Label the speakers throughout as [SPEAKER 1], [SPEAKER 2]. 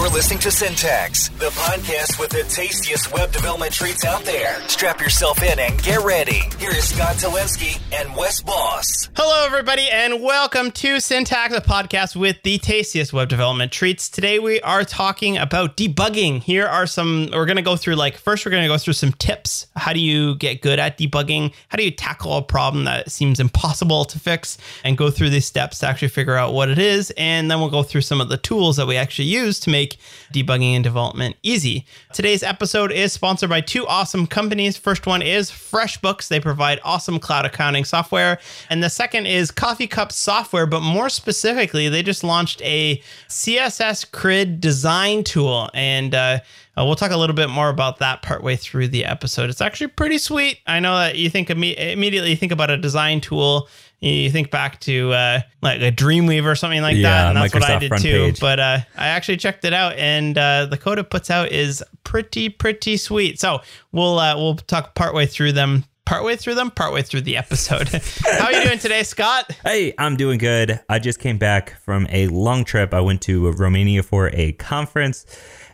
[SPEAKER 1] You're listening to Syntax, the podcast with the tastiest web development treats out there. Strap yourself in and get ready. Here is Scott Tolinski and Wes Bos.
[SPEAKER 2] Hello, everybody, and welcome to Syntax, a podcast with the tastiest web development treats. Today, we are talking about debugging. Here are some, we're going to go through, like, first, we're going to go through some tips. How do you get good at debugging? How do you tackle a problem that seems impossible to fix and go through these steps to actually figure out what it is? And then we'll go through some of the tools that we actually use to make debugging and development easy. Today's episode is sponsored by two awesome companies. First one is FreshBooks. They provide awesome cloud accounting software. And the second is Coffee Cup Software, but more specifically, they just launched a CSS grid design tool. And uh, uh, we'll talk a little bit more about that partway through the episode. It's actually pretty sweet. I know that you think imme- immediately you think about a design tool you think back to uh, like a Dreamweaver or something like
[SPEAKER 3] Yeah,
[SPEAKER 2] that, and that's what I did too.
[SPEAKER 3] page.
[SPEAKER 2] But uh, I actually checked it out, and uh, the code it puts out is pretty pretty sweet. So we'll uh, we'll talk partway through them, partway through them, partway through the episode. How are you doing today, Scott?
[SPEAKER 3] Hey, I'm doing good. I just came back from a long trip. I went to Romania for a conference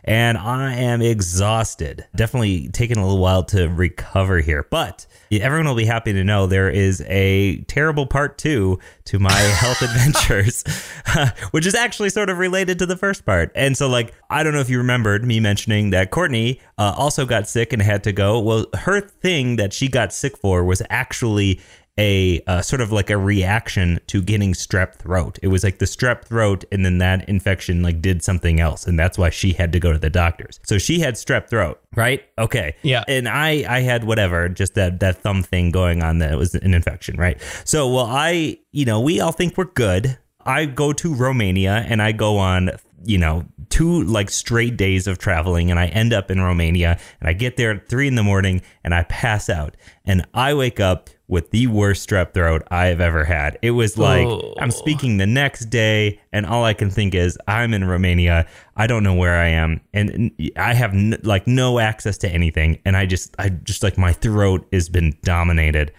[SPEAKER 3] and I am exhausted. Definitely taking a little while to recover here, but everyone will be happy to know there is a terrible part two to my health adventures, which is actually sort of related to the first part. And so, like, I don't know if you remembered me mentioning that Courtney uh, also got sick and had to go. Well, her thing that she got sick for was actually a uh, sort of like a reaction to getting strep throat. It was like the strep throat, and then that infection like did something else, and that's why she had to go to the doctors. So she had strep throat, right? Okay,
[SPEAKER 2] Yeah.
[SPEAKER 3] And I I had whatever, just that that thumb thing going on that was an infection, right? So well, I you know we all think we're good. I go to Romania and I go on you know two like straight days of traveling and I end up in Romania and I get there at three in the morning and I pass out and I wake up with the worst strep throat I have ever had. It was like
[SPEAKER 2] Oh.
[SPEAKER 3] I'm speaking the next day and all I can think is I'm in Romania. I don't know where I am and I have n- like no access to anything and I just I just like my throat has been dominated.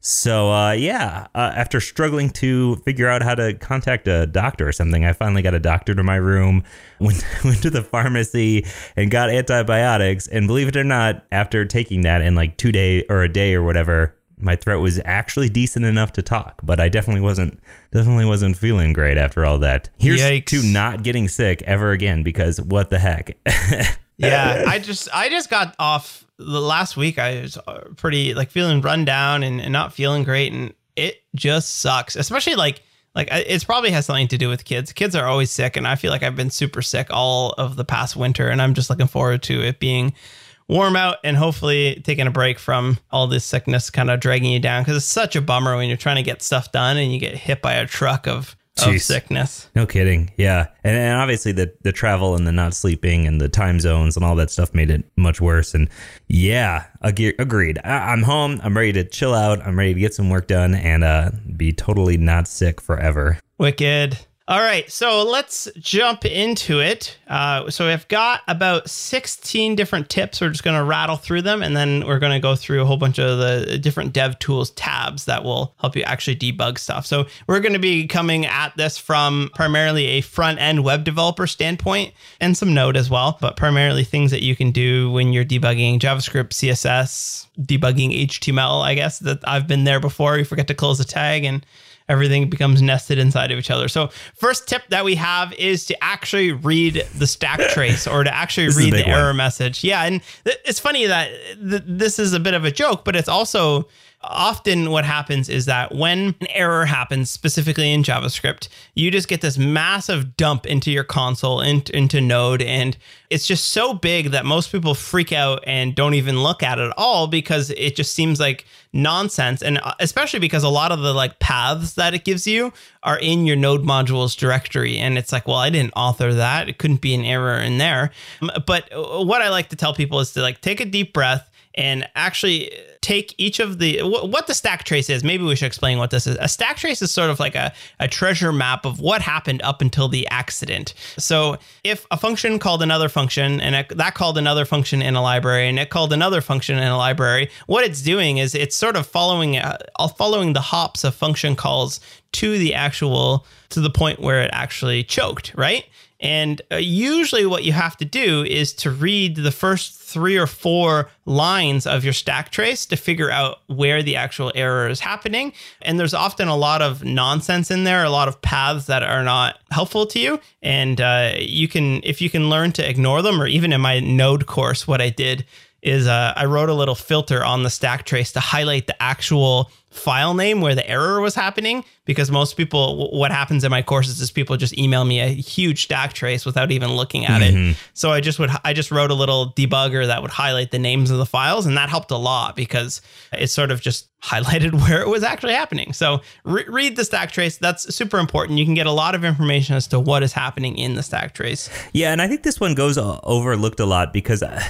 [SPEAKER 3] So uh, yeah, uh, after struggling to figure out how to contact a doctor or something, I finally got a doctor to my room. Went went to the pharmacy and got antibiotics. And believe it or not, after taking that in like two day or a day or whatever, my throat was actually decent enough to talk. But I definitely wasn't definitely wasn't feeling great after all that. Here's
[SPEAKER 2] Yikes.
[SPEAKER 3] to not getting sick ever again because what the heck.
[SPEAKER 2] yeah, I just I just got off the last week. I was uh, pretty like feeling run down and, and not feeling great, and it just sucks. Especially like like it's probably has something to do with kids. Kids are always sick, and I feel like I've been super sick all of the past winter, and I'm just looking forward to it being warm out and hopefully taking a break from all this sickness kind of dragging you down because it's such a bummer when you're trying to get stuff done and you get hit by a truck of, of sickness.
[SPEAKER 3] No kidding. Yeah. And, and obviously the, the travel and the not sleeping and the time zones and all that stuff made it much worse. And yeah, ag- agreed. I, I'm home. I'm ready to chill out. I'm ready to get some work done and uh, be totally not sick forever.
[SPEAKER 2] Wicked. All right, so let's jump into it. Uh, so I've got about 16 different tips. We're just going to rattle through them, and then we're going to go through a whole bunch of the different dev tools tabs that will help you actually debug stuff. So we're going to be coming at this from primarily a front end web developer standpoint and some Node as well, but primarily things that you can do when you're debugging JavaScript, CSS, debugging HTML. I guess that I've been there before. You forget to close a tag and everything becomes nested inside of each other. So, first tip that we have is to actually read the stack trace or to actually
[SPEAKER 3] This is a
[SPEAKER 2] read the
[SPEAKER 3] one.
[SPEAKER 2] error message. Yeah, and th- it's funny that th- this is a bit of a joke, but it's also often what happens is that when an error happens specifically in javascript you just get this massive dump into your console into, into node and it's just so big that most people freak out and don't even look at it at all because it just seems like nonsense. And uh, especially because a lot of the like paths that it gives you are in your node modules directory. And it's like well i didn't author that. It couldn't be an error in there. But uh, what i like to tell people is to like take a deep breath and actually take each of the wh- what the stack trace is. Maybe we should explain what this is. A stack trace is sort of like a, a treasure map of what happened up until the accident. So if a function called another function and that called another function in a library and it called another function in a library, what it's doing is it's sort of following uh, following the hops of function calls to the actual to the point where it actually choked, right? And uh, usually, what you have to do is to read the first three or four lines of your stack trace to figure out where the actual error is happening. And there's often a lot of nonsense in there, a lot of paths that are not helpful to you. And uh, you can, if you can learn to ignore them, or even in my Node course, what I did is uh, I wrote a little filter on the stack trace to highlight the actual file name where the error was happening because most people what happens in my courses is people just email me a huge stack trace without even looking at mm-hmm. it so i just would i just wrote a little debugger that would highlight the names of the files and that helped a lot because it sort of just highlighted where it was actually happening. So re- read the stack trace that's super important. You can get a lot of information as to what is happening in the stack trace.
[SPEAKER 3] Yeah and i think this one goes overlooked a lot because uh,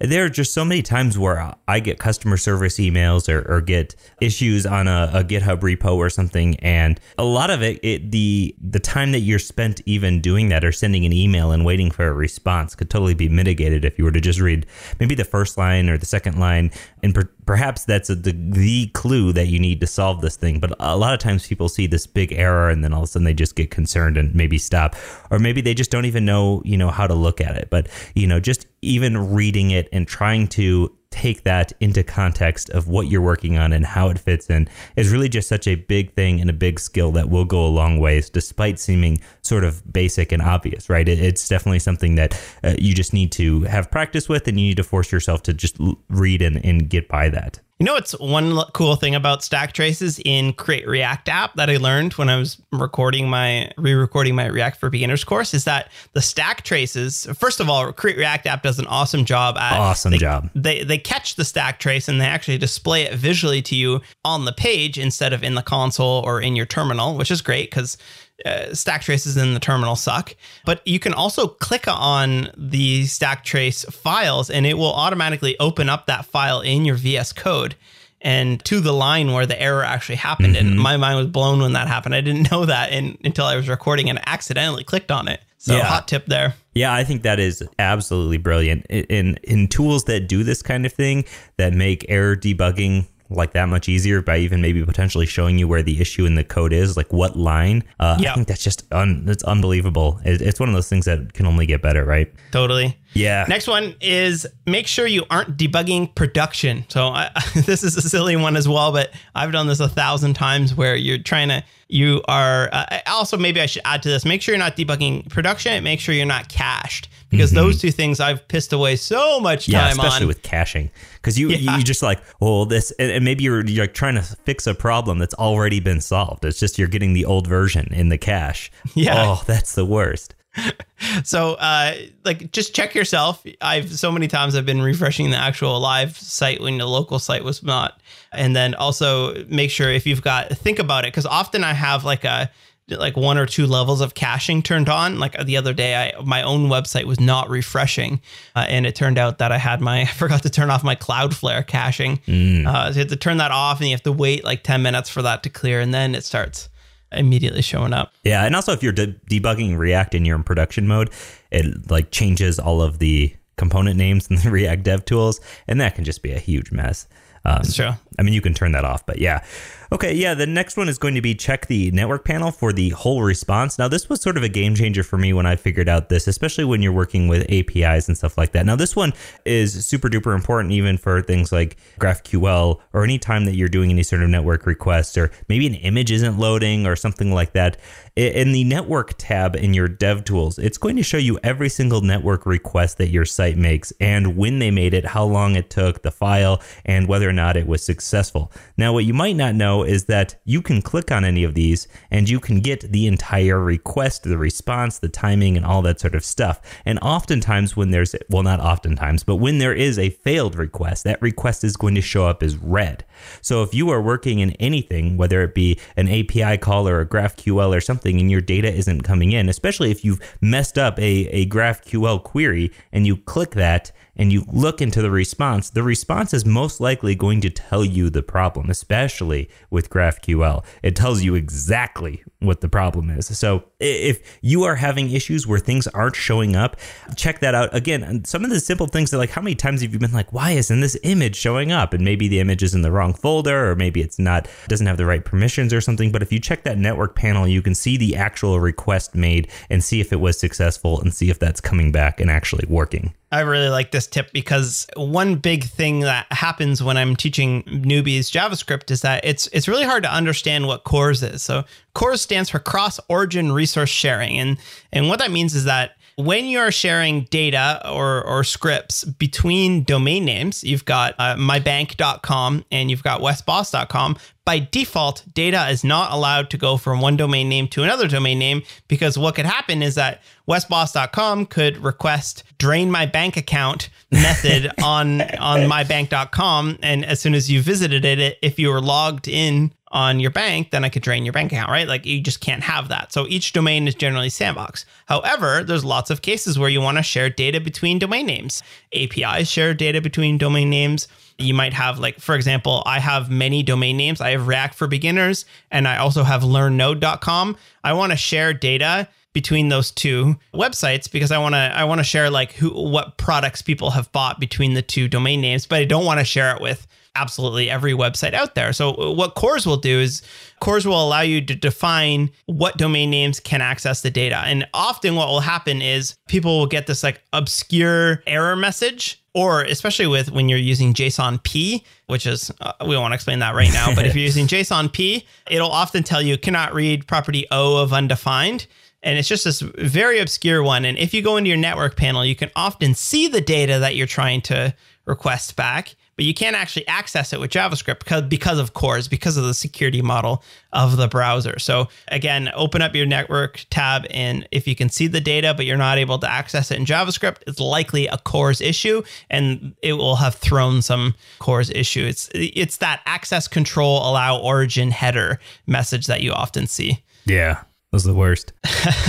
[SPEAKER 3] there are just so many times where I get customer service emails or, or get issues on a, a, GitHub repo or something, and a lot of it, it, the the time that you're spent even doing that or sending an email and waiting for a response could totally be mitigated if you were to just read maybe the first line or the second line, and perhaps that's a, the the clue that you need to solve this thing. But a lot of times people see this big error and then all of a sudden they just get concerned and maybe stop, or maybe they just don't even know you know how to look at it. But you know, just even reading it and trying to take that into context of what you're working on and how it fits in is really just such a big thing and a big skill that will go a long ways despite seeming sort of basic and obvious right? It, it's definitely something that uh, you just need to have practice with and you need to force yourself to just read and, and get by that
[SPEAKER 2] you know, it's one cool thing about stack traces in Create React app that I learned when I was recording my re-recording my React for Beginners course is that the stack traces. First of all, Create React app does an awesome job at
[SPEAKER 3] awesome
[SPEAKER 2] they,
[SPEAKER 3] job.
[SPEAKER 2] They they catch the stack trace and they actually display it visually to you on the page instead of in the console or in your terminal, which is great because uh, stack traces in the terminal suck. But you can also click on the stack trace files and it will automatically open up that file in your VS Code and to the line where the error actually happened. Mm-hmm. And my mind was blown when that happened. I didn't know that in, until I was recording and accidentally clicked on it. So yeah. hot tip there.
[SPEAKER 3] Yeah, I think that is absolutely brilliant. In in tools that do this kind of thing that make error debugging like that much easier by even maybe potentially showing you where the issue in the code is, like what line. Uh, yep. I think that's just un, that's unbelievable. It, it's one of those things that can only get better, right?
[SPEAKER 2] Totally.
[SPEAKER 3] Yeah.
[SPEAKER 2] Next one is make sure you aren't debugging production. So I, this is a silly one as well, but I've done this a thousand times where you're trying to, you are, uh, also maybe I should add to this, make sure you're not debugging production, make sure you're not cached because mm-hmm. those two things I've pissed away so much time
[SPEAKER 3] yeah, especially
[SPEAKER 2] on.
[SPEAKER 3] with caching because you yeah. you just like oh this and, and maybe you're you're trying to fix a problem that's already been solved. It's just you're getting the old version in the cache. Yeah, oh that's the worst.
[SPEAKER 2] so uh like just check yourself i've so many times i've been refreshing the actual live site when the local site was not and then also make sure if you've got think about it because often i have like a like one or two levels of caching turned on. Like the other day, I my own website was not refreshing, uh, and it turned out that I had my I forgot to turn off my Cloudflare caching. Mm. Uh, so you have to turn that off, and you have to wait like ten minutes for that to clear, and then it starts immediately showing up.
[SPEAKER 3] Yeah, and also if you're de- debugging React and you're in production mode, it like changes all of the component names in the React Dev Tools, and that can just be a huge mess.
[SPEAKER 2] Um, That's true.
[SPEAKER 3] I mean, you can turn that off, but yeah. Okay, yeah, the next one is going to be check the network panel for the whole response. Now, this was sort of a game changer for me when I figured out this, especially when you're working with APIs and stuff like that. Now, this one is super duper important even for things like GraphQL or any time that you're doing any sort of network request or maybe an image isn't loading or something like that. In the network tab in your dev tools, it's going to show you every single network request that your site makes and when they made it, how long it took, the file, and whether or not it was successful. Now, what you might not know is that you can click on any of these and you can get the entire request, the response, the timing, and all that sort of stuff. And oftentimes, when there's, well, not oftentimes, but when there is a failed request, that request is going to show up as red. So if you are working in anything, whether it be an API call or a GraphQL or something, and your data isn't coming in, especially if you've messed up a, a GraphQL query and you click that and you look into the response, the response is most likely going to tell you the problem, especially with GraphQL. It tells you exactly what the problem is. So if you are having issues where things aren't showing up, check that out. Again, some of the simple things are like how many times have you been like, why isn't this image showing up? And maybe the image is in the wrong folder or maybe it's not doesn't have the right permissions or something. But if you check that network panel, you can see the actual request made and see if it was successful and see if that's coming back and actually working.
[SPEAKER 2] I really like this tip because one big thing that happens when I'm teaching newbies JavaScript is that it's it's really hard to understand what CORS is. So CORS stands for cross origin resource sharing. And and what that means is that when you are sharing data or, or scripts between domain names, you've got uh, mybank.com and you've got wesbos.com. By default, data is not allowed to go from one domain name to another domain name because what could happen is that wesbos.com could request drain my bank account method on on mybank.com and as soon as you visited it if you were logged in on your bank, then I could drain your bank account, right? Like you just can't have that. So each domain is generally sandbox. However, there's lots of cases where you want to share data between domain names. APIs share data between domain names. You might have, like, for example, I have many domain names. I have React for beginners and I also have learnnode.com. I want to share data between those two websites because I want to I want to share like who what products people have bought between the two domain names, but I don't want to share it with absolutely every website out there. So uh, what CORS will do is CORS will allow you to define what domain names can access the data. And often what will happen is people will get this like obscure error message or especially with when you're using JSON P, which is uh, we don't want to explain that right now, but if you're using JSON P, it'll often tell you cannot read property O of undefined. And it's just this very obscure one. And if you go into your network panel, you can often see the data that you're trying to request back but you can't actually access it with JavaScript because, because of CORS, because of the security model of the browser. So again, open up your network tab, and if you can see the data, but you're not able to access it in JavaScript, it's likely a CORS issue, and it will have thrown some CORS issue. It's it's that access control allow origin header message that you often see.
[SPEAKER 3] Yeah. Was the worst.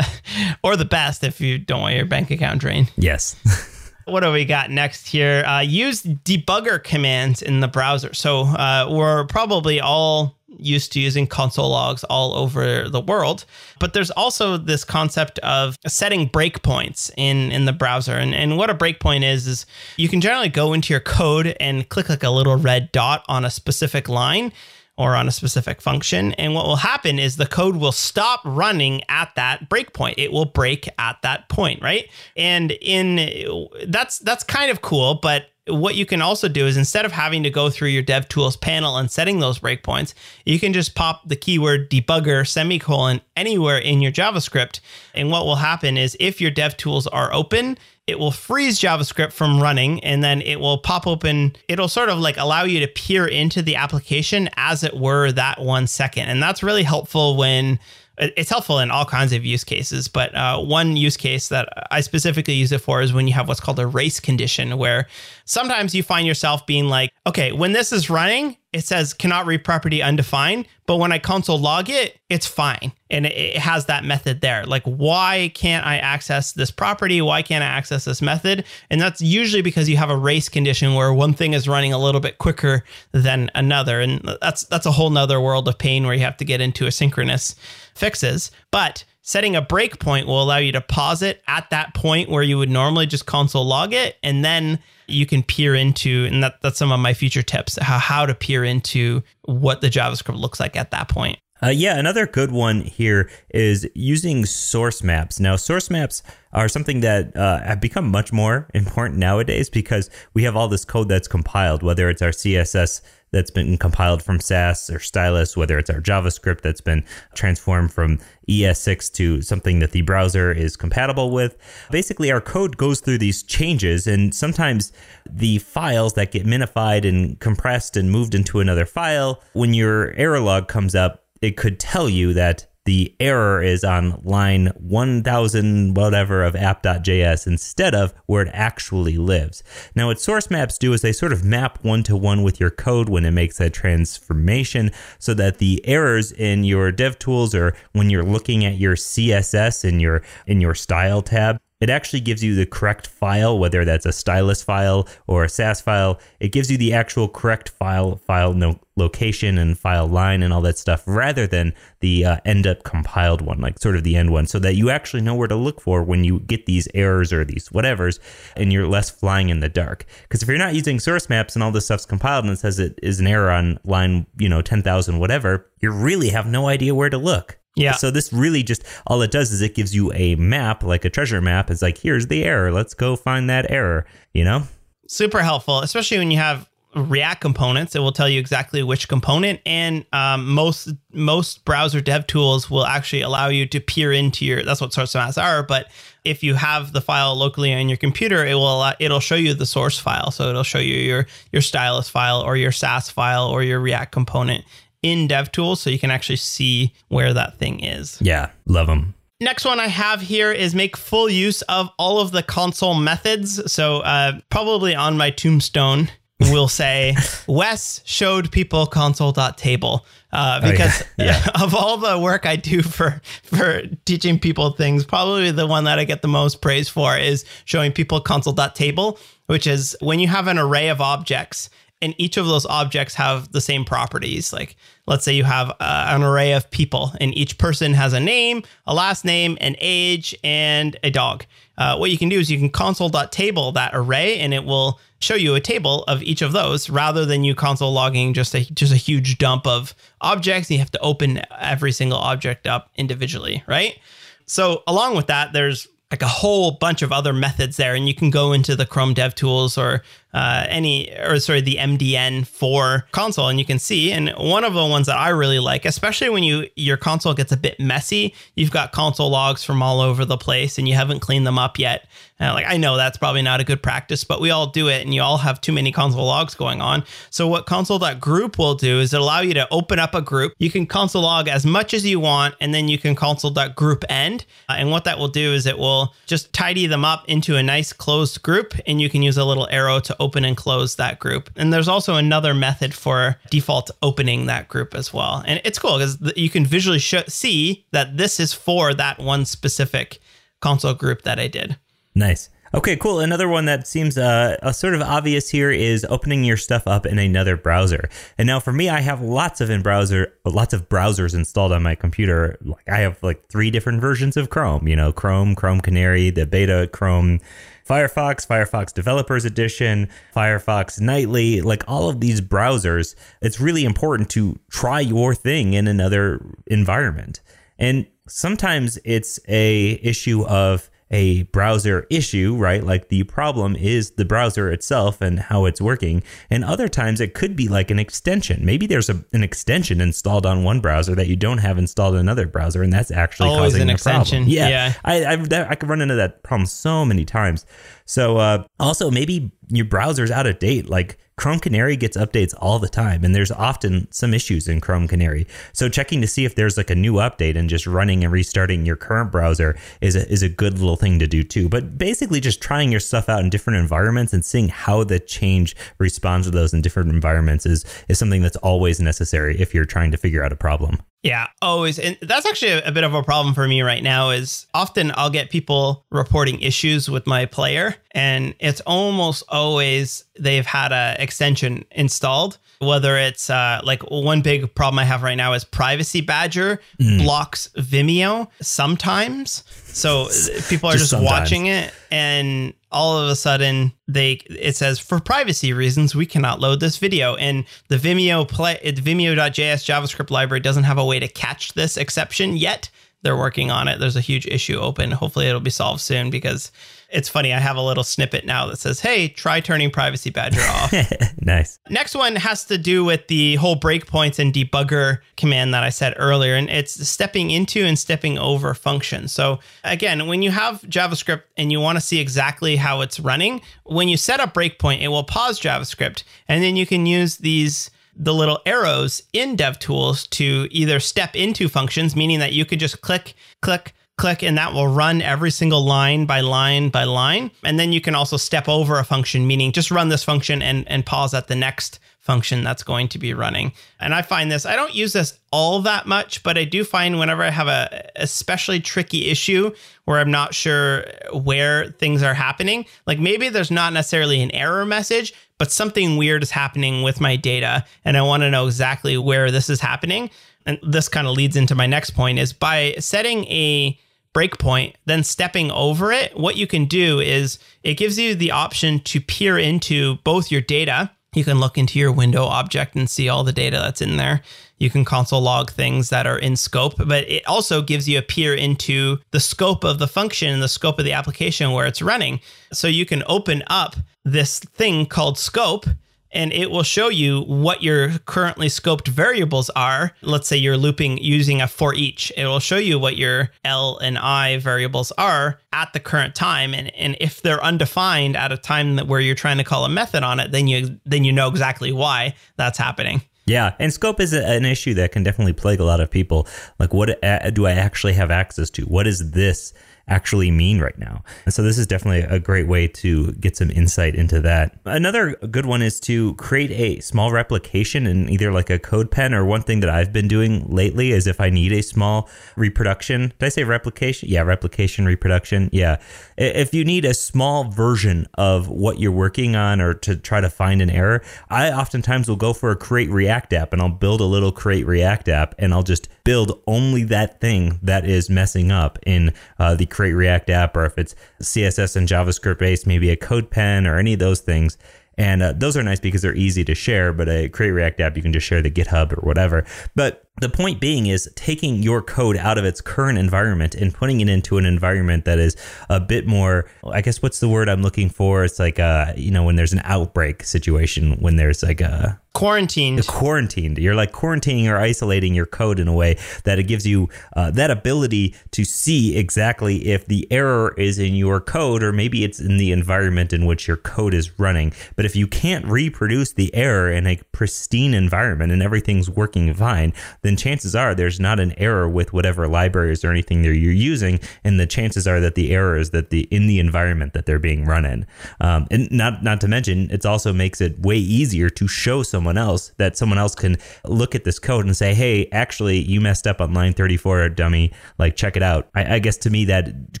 [SPEAKER 2] or the best if you don't want your bank account drained.
[SPEAKER 3] Yes.
[SPEAKER 2] What do we got next here? Uh, use debugger commands in the browser. So uh, we're probably all used to using console logs all over the world. But there's also this concept of setting breakpoints in, in the browser. And, and what a breakpoint is, is you can generally go into your code and click like a little red dot on a specific line or on a specific function. And what will happen is the code will stop running at that breakpoint. It will break at that point, right? And in that's that's kind of cool, but what you can also do is instead of having to go through your DevTools panel and setting those breakpoints, you can just pop the keyword debugger semicolon anywhere in your JavaScript. And what will happen is if your DevTools are open, it will freeze JavaScript from running and then it will pop open. It'll sort of like allow you to peer into the application as it were that one second. And that's really helpful when it's helpful in all kinds of use cases, but uh, one use case that I specifically use it for is when you have what's called a race condition, where sometimes you find yourself being like, okay, when this is running, it says cannot read property undefined, but when I console log it, it's fine. And it has that method there. Like, why can't I access this property? Why can't I access this method? And that's usually because you have a race condition where one thing is running a little bit quicker than another. And that's that's a whole nother world of pain where you have to get into asynchronous fixes. But setting a breakpoint will allow you to pause it at that point where you would normally just console log it and then you can peer into and that, that's some of my future tips how, how to peer into what the javascript looks like at that point
[SPEAKER 3] uh, yeah, another good one here is using source maps. Now, source maps are something that uh, have become much more important nowadays because we have all this code that's compiled, whether it's our CSS that's been compiled from Sass or Stylus, whether it's our JavaScript that's been transformed from ES6 to something that the browser is compatible with. Basically, our code goes through these changes, and sometimes the files that get minified and compressed and moved into another file, when your error log comes up, it could tell you that the error is on line 1000 whatever of app.js instead of where it actually lives. Now, what source maps do is they sort of map one to one with your code when it makes that transformation so that the errors in your dev tools or when you're looking at your CSS in your in your style tab it actually gives you the correct file, whether that's a stylus file or a Sass file. It gives you the actual correct file, file no, location and file line and all that stuff, rather than the uh, end up compiled one, like sort of the end one, so that you actually know where to look for when you get these errors or these whatevers, and you're less flying in the dark. Because if you're not using source maps and all this stuff's compiled and it says it is an error on line, you know, ten thousand whatever, you really have no idea where to look.
[SPEAKER 2] Yeah.
[SPEAKER 3] So this really just all it does is it gives you a map, like a treasure map. It's like, here's the error. Let's go find that error, you know?
[SPEAKER 2] Super helpful, especially when you have React components. It will tell you exactly which component, and um, most most browser dev tools will actually allow you to peer into your. That's what source maps are. But if you have the file locally on your computer, it will allow, it'll show you the source file. So it'll show you your your stylus file or your Sass file or your React component in DevTools, so you can actually see where that thing is.
[SPEAKER 3] Yeah, love them.
[SPEAKER 2] Next one I have here is make full use of all of the console methods. So uh, probably on my tombstone we'll say Wes showed people console.table uh, because
[SPEAKER 3] Oh, yeah.
[SPEAKER 2] of all the work I do for for teaching people things, probably the one that I get the most praise for is showing people console.table, which is when you have an array of objects and each of those objects have the same properties. Like, let's say you have uh, an array of people, and each person has a name, a last name, an age, and a dog. Uh, what you can do is you can console.table that array, and it will show you a table of each of those, rather than you console logging just a just a huge dump of objects. And you have to open every single object up individually, right? So along with that, there's like a whole bunch of other methods there, and you can go into the Chrome DevTools or uh, any, or sorry, the MDN for console, and you can see. And one of the ones that I really like, especially when you your console gets a bit messy, you've got console logs from all over the place, and you haven't cleaned them up yet. Like I know that's probably not a good practice, but we all do it, and you all have too many console logs going on. So what console.group will do is it allow you to open up a group. You can console log as much as you want, and then you can console.group end. Uh, and what that will do is it will just tidy them up into a nice closed group, and you can use a little arrow to open and close that group. And there's also another method for default opening that group as well. And it's cool because you can visually sh- see that this is for that one specific console group that I did.
[SPEAKER 3] Nice. Okay, cool. Another one that seems uh, uh, sort of obvious here is opening your stuff up in another browser. And now for me, I have lots of in browser, lots of browsers installed on my computer. Like I have like three different versions of Chrome. You know, Chrome, Chrome Canary, the beta Chrome. Firefox, Firefox Developers Edition, Firefox Nightly, like all of these browsers, it's really important to try your thing in another environment. And sometimes it's a issue of a browser issue, right? Like the problem is the browser itself and how it's working. And other times it could be like an extension. Maybe there's a, an extension installed on one browser that you don't have installed in another browser, and that's actually
[SPEAKER 2] Always
[SPEAKER 3] causing
[SPEAKER 2] an
[SPEAKER 3] a problem.
[SPEAKER 2] extension.
[SPEAKER 3] Yeah,
[SPEAKER 2] Yeah.
[SPEAKER 3] I I've, I could run into that problem so many times. So uh, also maybe your browser's out of date. Like Chrome Canary gets updates all the time, and there's often some issues in Chrome Canary. So checking to see if there's like a new update and just running and restarting your current browser is a, is a good little thing to do too. But basically, just trying your stuff out in different environments and seeing how the change responds to those in different environments is is something that's always necessary if you're trying to figure out a problem.
[SPEAKER 2] Yeah, always. And that's actually a, bit of a problem for me right now is often I'll get people reporting issues with my player and it's almost always they've had a extension installed whether it's uh, like one big problem I have right now is Privacy Badger blocks Vimeo sometimes. So people are
[SPEAKER 3] Just
[SPEAKER 2] just, watching it and all of a sudden they it says for privacy reasons we cannot load this video and the Vimeo play it, Vimeo.js JavaScript library doesn't have a way to catch this exception yet. They're working on it. There's a huge issue open. Hopefully it'll be solved soon because it's funny. I have a little snippet now that says, "Hey, try turning Privacy Badger off."
[SPEAKER 3] nice.
[SPEAKER 2] Next one has to do with the whole breakpoints and debugger command that I said earlier, and it's stepping into and stepping over functions. So again, when you have JavaScript and you want to see exactly how it's running, when you set up breakpoint, it will pause JavaScript, and then you can use these the little arrows in DevTools to either step into functions, meaning that you could just click, click, click and that will run every single line by line by line. And then you can also step over a function, meaning just run this function and, and pause at the next function that's going to be running. And I find this, I don't use this all that much, but I do find whenever I have a especially tricky issue where I'm not sure where things are happening, like maybe there's not necessarily an error message, but something weird is happening with my data and I want to know exactly where this is happening. And this kind of leads into my next point is by setting a breakpoint, then stepping over it, what you can do is it gives you the option to peer into both your data you can look into your window object and see all the data that's in there. You can console log things that are in scope, but it also gives you a peer into the scope of the function and the scope of the application where it's running. So you can open up this thing called scope and it will show you what your currently scoped variables are. Let's say you're looping using a for each. It will show you what your L and I variables are at the current time. And, and if they're undefined at a time that where you're trying to call a method on it, then you then you know exactly why that's happening.
[SPEAKER 3] Yeah, and scope is an issue that can definitely plague a lot of people. Like, what uh, do I actually have access to? What is this? Actually mean right now. And so this is definitely a great way to get some insight into that. Another good one is to create a small replication in either like a CodePen or one thing that I've been doing lately is if I need a small reproduction. Did I say replication? Yeah, replication, reproduction. Yeah. If you need a small version of what you're working on or to try to find an error, I oftentimes will go for a create React app and I'll build a little create React app and I'll just build only that thing that is messing up in uh, the create React app, or if it's CSS and JavaScript based, maybe a CodePen or any of those things. And uh, those are nice because they're easy to share, but a Create React app, you can just share the GitHub or whatever. But the point being is taking your code out of its current environment and putting it into an environment that is a bit more, I guess, what's the word I'm looking for? It's like, uh, you know, when there's an outbreak situation, when there's like a,
[SPEAKER 2] quarantined.
[SPEAKER 3] quarantined. You're like quarantining or isolating your code in a way that it gives you uh, that ability to see exactly if the error is in your code or maybe it's in the environment in which your code is running. But if you can't reproduce the error in a pristine environment and everything's working fine, then chances are there's not an error with whatever libraries or anything that you're using, and the chances are that the error is that the in the environment that they're being run in. Um, and not not to mention, it also makes it way easier to show someone else that someone else can look at this code and say, "Hey, actually, you messed up on line 34, dummy. Like, check it out." I, I guess to me that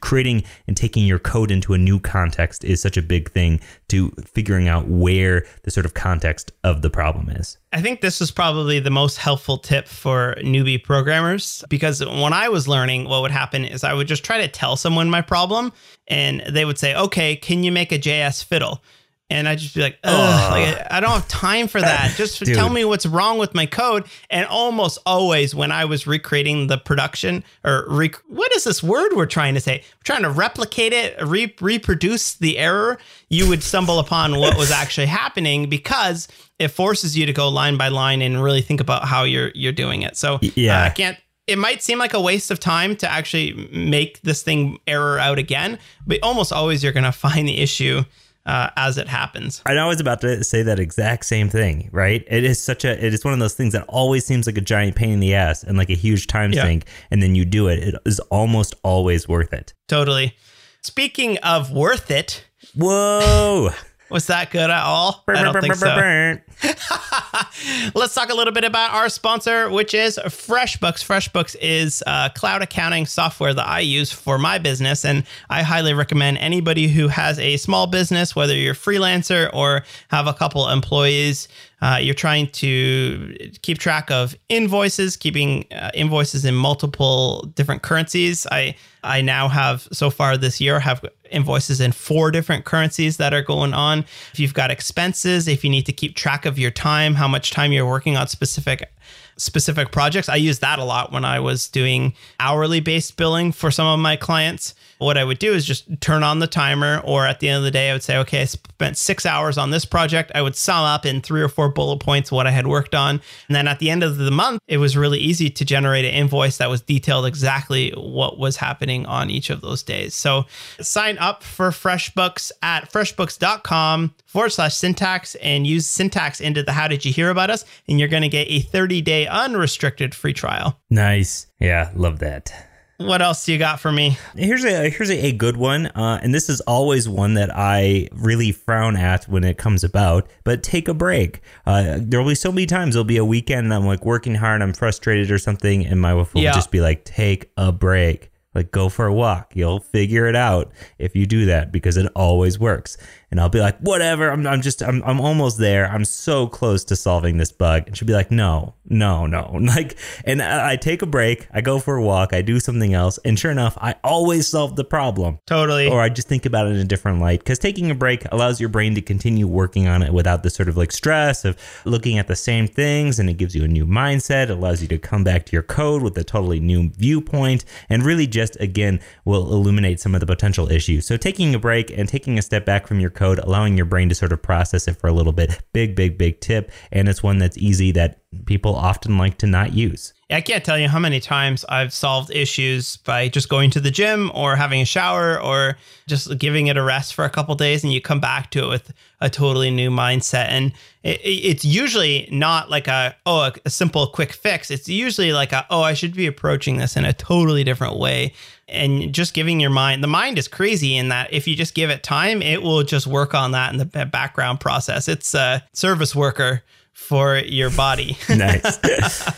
[SPEAKER 3] creating and taking your code into a new context is such a big thing to figuring out where the sort of context of the problem is.
[SPEAKER 2] I think this is probably the most helpful tip for newbie programmers because when I was learning, what would happen is I would just try to tell someone my problem and they would say, okay, can you make a JS fiddle? And I just be like, Ugh, like I don't have time for that. Just tell me what's wrong with my code. And almost always, when I was recreating the production or rec- what is this word we're trying to say? We're trying to replicate it, re- reproduce the error. You would stumble upon what was actually happening because it forces you to go line by line and really think about how you're you're doing it. So yeah, uh, I can't it might seem like a waste of time to actually make this thing error out again, but almost always you're going to find the issue uh, as it happens.
[SPEAKER 3] I was about to say that exact same thing, right? It is such a, it is one of those things that always seems like a giant pain in the ass and like a huge time yeah. sink. And then you do it. It is almost always worth it.
[SPEAKER 2] Totally. Speaking of worth it.
[SPEAKER 3] Whoa.
[SPEAKER 2] Was that good at all? I don't think so. Let's talk a little bit about our sponsor, which is FreshBooks. FreshBooks is a cloud accounting software that I use for my business, and I highly recommend anybody who has a small business, whether you're a freelancer or have a couple employees, uh, you're trying to keep track of invoices, keeping uh, invoices in multiple different currencies. I I now have so far this year have invoices in four different currencies that are going on. If you've got expenses, if you need to keep track of your time, how much time you're working on specific specific projects, I use that a lot when I was doing hourly based billing for some of my clients what I would do is just turn on the timer, or at the end of the day, I would say, okay, I spent six hours on this project. I would sum up in three or four bullet points what I had worked on. And then at the end of the month, it was really easy to generate an invoice that was detailed exactly what was happening on each of those days. So sign up for FreshBooks at freshbooks.com forward slash syntax and use syntax into the how did you hear about us? And you're going to get a 30 day unrestricted free trial.
[SPEAKER 3] Nice. Yeah, love that.
[SPEAKER 2] What else do you got for me?
[SPEAKER 3] Here's a here's a, a good one, uh, and this is always one that I really frown at when it comes about. But take a break. Uh, there will be so many times there'll be a weekend and I'm like working hard, I'm frustrated or something, and my wife will
[SPEAKER 2] Yeah.
[SPEAKER 3] just be like, "Take a break." Like go for a walk. You'll figure it out if you do that because it always works. And I'll be like, whatever. I'm, I'm just, I'm, I'm almost there. I'm so close to solving this bug. And she'll be like, no, no, no. Like, and I I take a break. I go for a walk. I do something else. And sure enough, I always solve the problem.
[SPEAKER 2] Totally.
[SPEAKER 3] Or I just think about it in a different light. Because taking a break allows your brain to continue working on it without the sort of like stress of looking at the same things. And it gives you a new mindset. It allows you to come back to your code with a totally new viewpoint and really just, again, will illuminate some of the potential issues. So taking a break and taking a step back from your code, allowing your brain to sort of process it for a little bit. Big, big, big tip. And it's one that's easy that people often like to not use.
[SPEAKER 2] I can't tell you how many times I've solved issues by just going to the gym or having a shower or just giving it a rest for a couple days, and you come back to it with a totally new mindset. And it, it- it's usually not like a oh a, a simple quick fix. It's usually like a oh I should be approaching this in a totally different way. And just giving your mind the mind is crazy in that if you just give it time, it will just work on that in the background process. It's a service worker for your body.
[SPEAKER 3] Nice.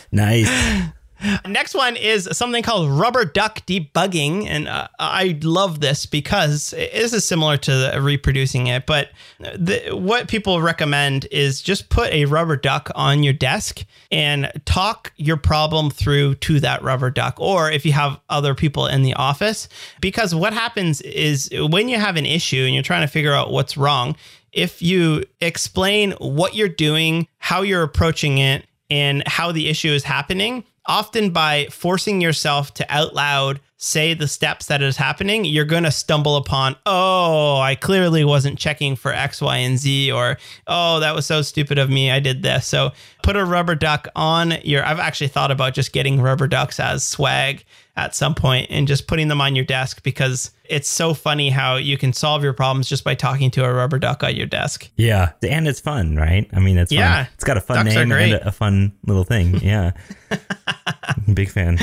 [SPEAKER 3] nice.
[SPEAKER 2] Next one is something called rubber duck debugging. And uh, I love this because this is similar to reproducing it. But the, what people recommend is just put a rubber duck on your desk and talk your problem through to that rubber duck. Or if you have other people in the office, because what happens is when you have an issue and you're trying to figure out what's wrong, if you explain what you're doing, how you're approaching it, and how the issue is happening, often by forcing yourself to out loud say the steps that is happening, you're going to stumble upon, oh, I clearly wasn't checking for X, Y, and Z, or oh, that was so stupid of me. I did this. So put a rubber duck on your. I've actually thought about just getting rubber ducks as swag at some point and just putting them on your desk because it's so funny how you can solve your problems just by talking to a rubber duck on your desk.
[SPEAKER 3] Yeah, and it's fun, right? I mean, it's fun.
[SPEAKER 2] Yeah.
[SPEAKER 3] It's got a fun
[SPEAKER 2] Ducks
[SPEAKER 3] name and a, a fun little thing. Yeah, big fan.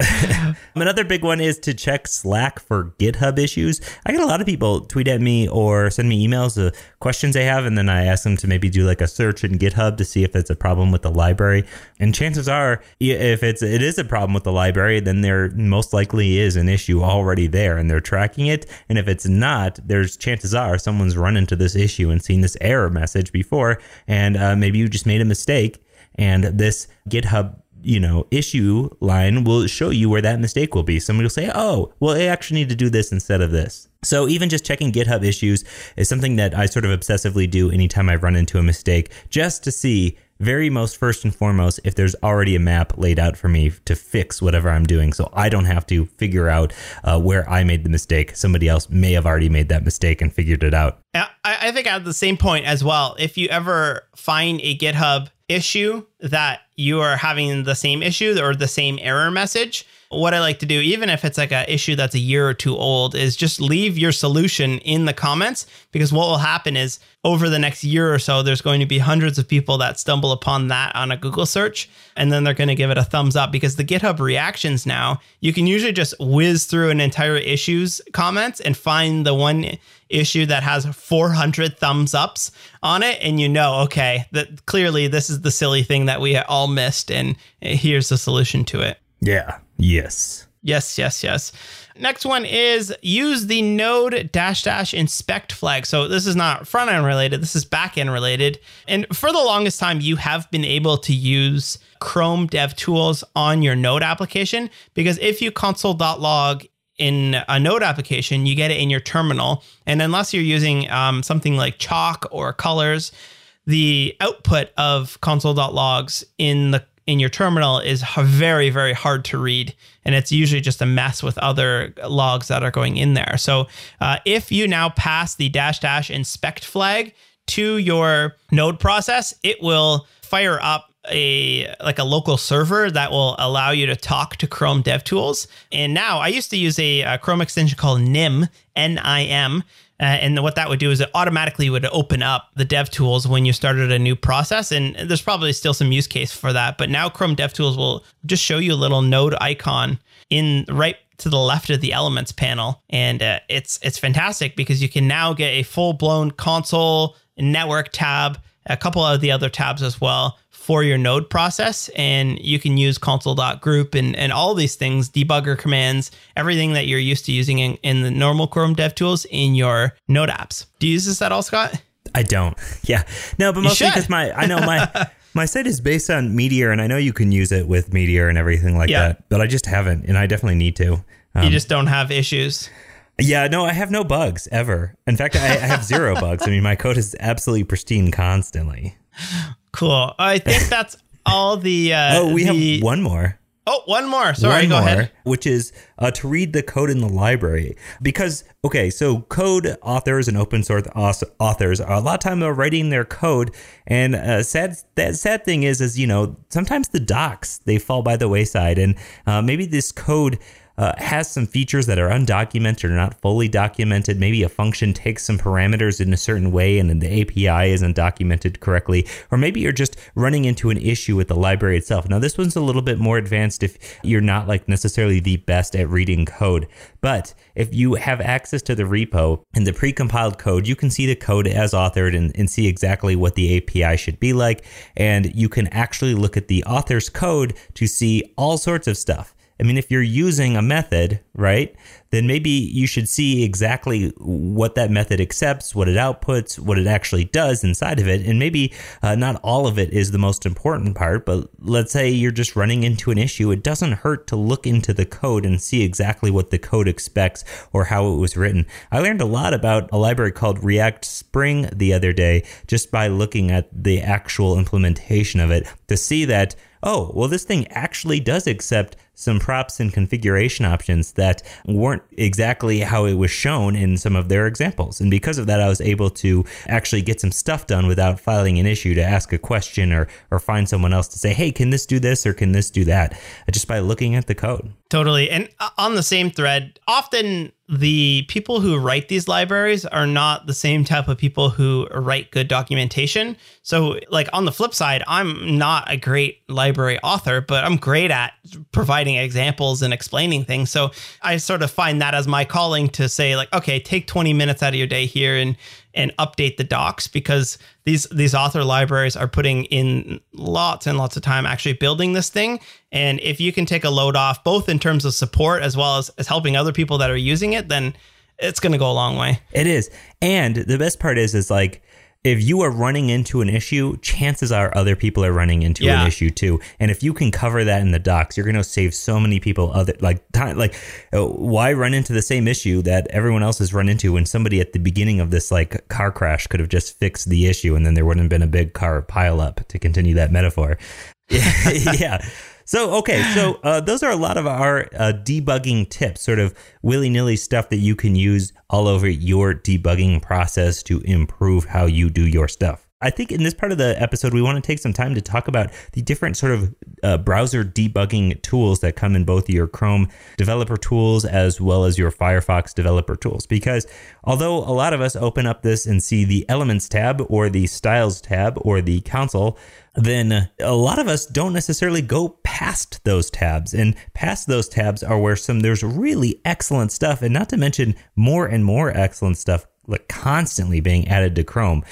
[SPEAKER 3] Another big one is to check Slack for GitHub issues. I get a lot of people tweet at me or send me emails of questions they have, and then I ask them to maybe do like a search in GitHub to see if it's a problem with the library. And chances are, if it's it is a problem with the library, then most likely is an issue already there, and they're tracking it. And if it's not, there's chances are someone's run into this issue and seen this error message before, and uh, maybe you just made a mistake, and this GitHub you know, issue line will show you where that mistake will be. Somebody will say, oh, well, I actually need to do this instead of this. So even just checking GitHub issues is something that I sort of obsessively do anytime I run into a mistake, just to see very most first and foremost if there's already a map laid out for me to fix whatever I'm doing. So I don't have to figure out uh, where I made the mistake. Somebody else may have already made that mistake and figured it out.
[SPEAKER 2] I, I think at the same point as well, if you ever find a GitHub issue that you are having the same issue or the same error message, what I like to do, even if it's like an issue that's a year or two old, is just leave your solution in the comments because what will happen is over the next year or so, there's going to be hundreds of people that stumble upon that on a Google search, and then they're going to give it a thumbs up because the GitHub reactions now, you can usually just whiz through an entire issues comments and find the one issue that has 400 thumbs ups on it and you know okay that clearly this is the silly thing that we all missed and here's the solution to it
[SPEAKER 3] Yeah. Yes.
[SPEAKER 2] Yes, yes, yes. Next one is use the node dash dash inspect flag. So this is not front end related, this is back end related. And for the longest time, you have been able to use Chrome Dev Tools on your node application because if you console.log in a node application, you get it in your terminal. And unless you're using um, something like chalk or colors, the output of console.logs in the in your terminal is very very hard to read and it's usually just a mess with other logs that are going in there so uh, if you now pass the dash dash inspect flag to your node process it will fire up a like a local server that will allow you to talk to Chrome DevTools. And now I used to use a, uh Chrome extension called NIM, N-I-M. Uh, and what that would do is it automatically would open up the DevTools when you started a new process. And there's probably still some use case for that. But now Chrome DevTools will just show you a little node icon in right to the left of the elements panel. And uh, it's it's fantastic because you can now get a full blown console network tab, a couple of the other tabs as well for your node process. And you can use console.group and, and all these things, debugger commands, everything that you're used to using in, in the normal Chrome dev tools in your node apps. Do you use this at all, Scott?
[SPEAKER 3] I don't. Yeah. No, but mostly because my I know my my site is based on Meteor and I know you can use it with Meteor and everything like
[SPEAKER 2] Yeah.
[SPEAKER 3] that. But I just haven't and I definitely need to. Um,
[SPEAKER 2] you just don't have issues.
[SPEAKER 3] yeah, no, I have no bugs ever. In fact, I, I have zero bugs. I mean, my code is absolutely pristine constantly.
[SPEAKER 2] Cool. I think that's all the. Uh,
[SPEAKER 3] Oh, we
[SPEAKER 2] the-
[SPEAKER 3] have one more.
[SPEAKER 2] Oh, one more. Sorry,
[SPEAKER 3] one
[SPEAKER 2] go
[SPEAKER 3] more,
[SPEAKER 2] ahead.
[SPEAKER 3] which is uh, to read the code in the library. Because, okay, so code authors and open source authors, a lot of time are writing their code. And uh, sad, that sad thing is, is, you know, sometimes the docs, they fall by the wayside. And uh, maybe this code uh, has some features that are undocumented or not fully documented. Maybe a function takes some parameters in a certain way and the API isn't documented correctly. Or maybe you're just running into an issue with the library itself. Now, this one's a little bit more advanced if you're not like necessarily the best at reading code. But if you have access to the repo and the precompiled code, you can see the code as authored and, and see exactly what the API should be like. And you can actually look at the author's code to see all sorts of stuff. I mean, if you're using a method, right, then maybe you should see exactly what that method accepts, what it outputs, what it actually does inside of it. And maybe uh, not all of it is the most important part, but let's say you're just running into an issue. It doesn't hurt to look into the code and see exactly what the code expects or how it was written. I learned a lot about a library called React Spring the other day just by looking at the actual implementation of it to see that oh, well, this thing actually does accept some props and configuration options that weren't exactly how it was shown in some of their examples. And because of that, I was able to actually get some stuff done without filing an issue to ask a question or, or find someone else to say, hey, can this do this or can this do that? Just by looking at the code.
[SPEAKER 2] Totally. And uh, on the same thread, often the people who write these libraries are not the same type of people who write good documentation. So, like on the flip side, I'm not a great library author, but I'm great at providing examples and explaining things. So, I sort of find that as my calling to say like, okay, take 20 minutes out of your day here and and update the docs because these these author libraries are putting in lots and lots of time actually building this thing and if you can take a load off both in terms of support as well as, as helping other people that are using it then it's going to go a long way
[SPEAKER 3] It is. And the best part is, is like, if you are running into an issue, chances are other people are running into
[SPEAKER 2] Yeah.
[SPEAKER 3] an issue too. And if you can cover that in the docs, you're going to save so many people other like time. Like, uh, why run into the same issue that everyone else has run into when somebody at the beginning of this like car crash could have just fixed the issue and then there wouldn't have been a big car pile up to continue that metaphor. yeah. So okay, so uh, those are a lot of our uh, debugging tips, sort of willy nilly stuff that you can use all over your debugging process to improve how you do your stuff. I think in this part of the episode, we want to take some time to talk about the different sort of uh, browser debugging tools that come in both your Chrome developer tools as well as your Firefox developer tools. Because although a lot of us open up this and see the Elements tab or the Styles tab or the console, then a lot of us don't necessarily go past those tabs. And past those tabs are where some there's really excellent stuff, and not to mention more and more excellent stuff like constantly being added to Chrome.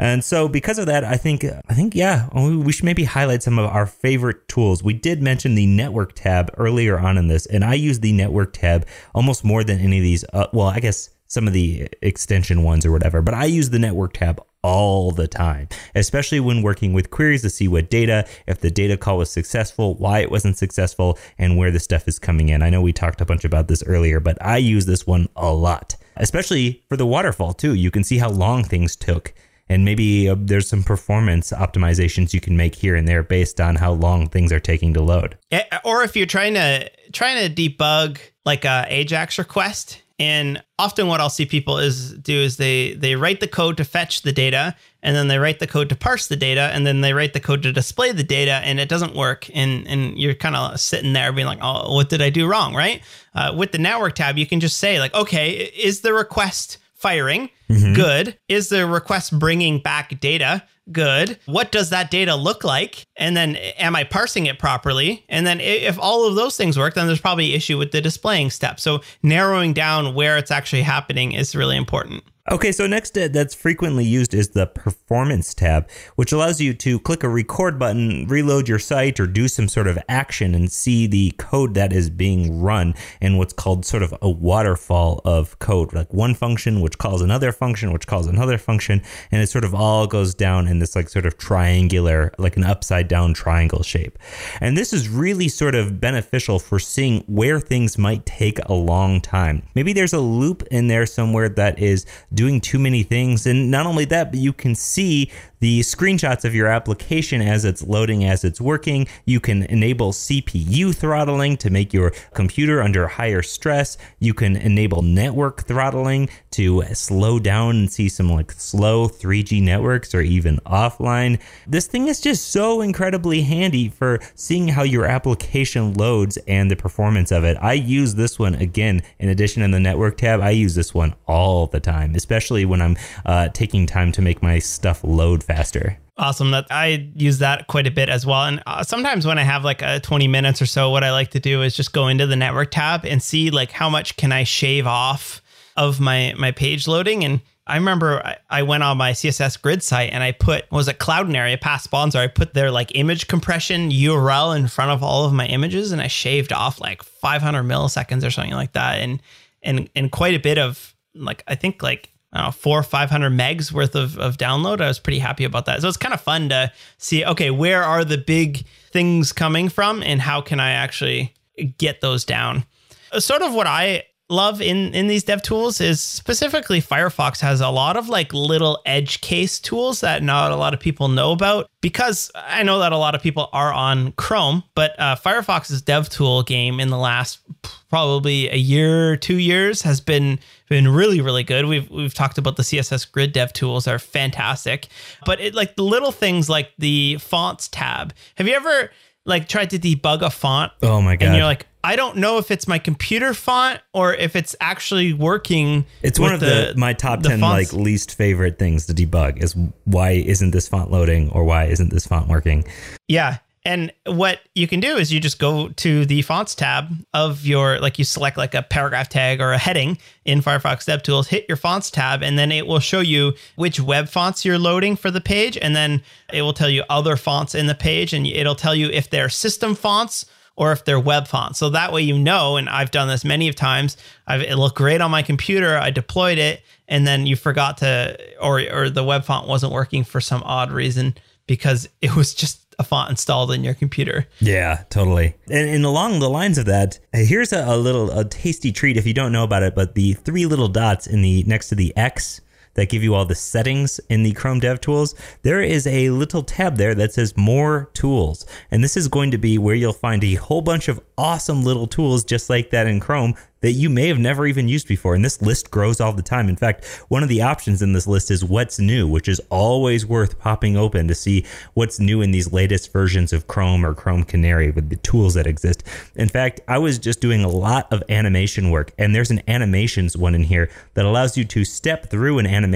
[SPEAKER 3] And so because of that, I think I think yeah, we should maybe highlight some of our favorite tools. We did mention the network tab earlier on in this, and I use the network tab almost more than any of these. Uh, well, I guess some of the extension ones or whatever, but I use the network tab all the time, especially when working with queries to see what data, if the data call was successful, why it wasn't successful, and where the stuff is coming in. I know we talked a bunch about this earlier, but I use this one a lot, especially for the waterfall too. You can see how long things took. And maybe uh, there's some performance optimizations you can make here and there based on how long things are taking to load.
[SPEAKER 2] Or if you're trying to trying to debug like a Ajax request, and often what I'll see people is do is they they write the code to fetch the data, and then they write the code to parse the data, and then they write the code to display the data, and it doesn't work, and and you're kind of sitting there being like, oh, what did I do wrong, right? Uh, with the network tab, you can just say like, okay, is the request firing? Mm-hmm. Good. Is the request bringing back data? Good. What does that data look like? And then am I parsing it properly? And then if all of those things work, then there's probably issue with the displaying step. So narrowing down where it's actually happening is really important.
[SPEAKER 3] Okay, so next uh, that's frequently used is the performance tab, which allows you to click a record button, reload your site, or do some sort of action and see the code that is being run in what's called sort of a waterfall of code, like one function which calls another function, which calls another function, and it sort of all goes down in this like sort of triangular, like an upside down triangle shape. And this is really sort of beneficial for seeing where things might take a long time. Maybe there's a loop in there somewhere that is doing too many things. And not only that, but you can see the screenshots of your application as it's loading, as it's working. You can enable CPU throttling to make your computer under higher stress. You can enable network throttling to slow down and see some like slow 3G networks or even offline. This thing is just so incredibly handy for seeing how your application loads and the performance of it. I use this one again, in addition in the network tab, I use this one all the time, especially when I'm uh, taking time to make my stuff load faster.
[SPEAKER 2] Awesome. That I use that quite a bit as well. And uh, sometimes when I have like a 20 minutes or so, what I like to do is just go into the network tab and see like how much can I shave off of my my page loading. And I remember I, I went on my CSS grid site and I put was it Cloudinary, a past sponsor. I put their like image compression URL in front of all of my images and I shaved off like 500 milliseconds or something like that. And and and quite a bit of like I think like know, four or 500 megs worth of, of download. I was pretty happy about that. So it's kind of fun to see, okay, where are the big things coming from and how can I actually get those down? Uh, Sort of what I love in, in these dev tools is specifically Firefox has a lot of like little edge case tools that not a lot of people know about because I know that a lot of people are on Chrome, but uh, Firefox's dev tool game in the last probably a year, two years has been been really really good. We've we've talked about the CSS grid dev tools are fantastic, but it like the little things like the fonts tab. Have you ever like tried to debug a font?
[SPEAKER 3] Oh my god!
[SPEAKER 2] And you're like, I don't know if it's my computer font or if it's actually working.
[SPEAKER 3] It's one of the, my top
[SPEAKER 2] the
[SPEAKER 3] 10
[SPEAKER 2] fonts.
[SPEAKER 3] like least favorite things to debug is why isn't this font loading or why isn't this font working?
[SPEAKER 2] Yeah. And what you can do is you just go to the fonts tab of your, like you select like a paragraph tag or a heading in Firefox DevTools, hit your fonts tab, and then it will show you which web fonts you're loading for the page. And then it will tell you other fonts in the page and it'll tell you if they're system fonts or if they're web fonts. So that way you know, and I've done this many of times. I've, it looked great on my computer. I deployed it, and then you forgot to, or or the web font wasn't working for some odd reason because it was just a font installed in your computer.
[SPEAKER 3] Yeah, totally. And, and along the lines of that, uh, here's a, a little a tasty treat if you don't know about it. But the three little dots in the next to the X that give you all the settings in the Chrome Dev Tools, there is a little tab there that says More Tools, and this is going to be where you'll find a whole bunch of awesome little tools just like that in Chrome that you may have never even used before. And this list grows all the time. In fact, one of the options in this list is what's new, which is always worth popping open to see what's new in these latest versions of Chrome or Chrome Canary with the tools that exist. In fact, I was just doing a lot of animation work, and there's an animations one in here that allows you to step through an animation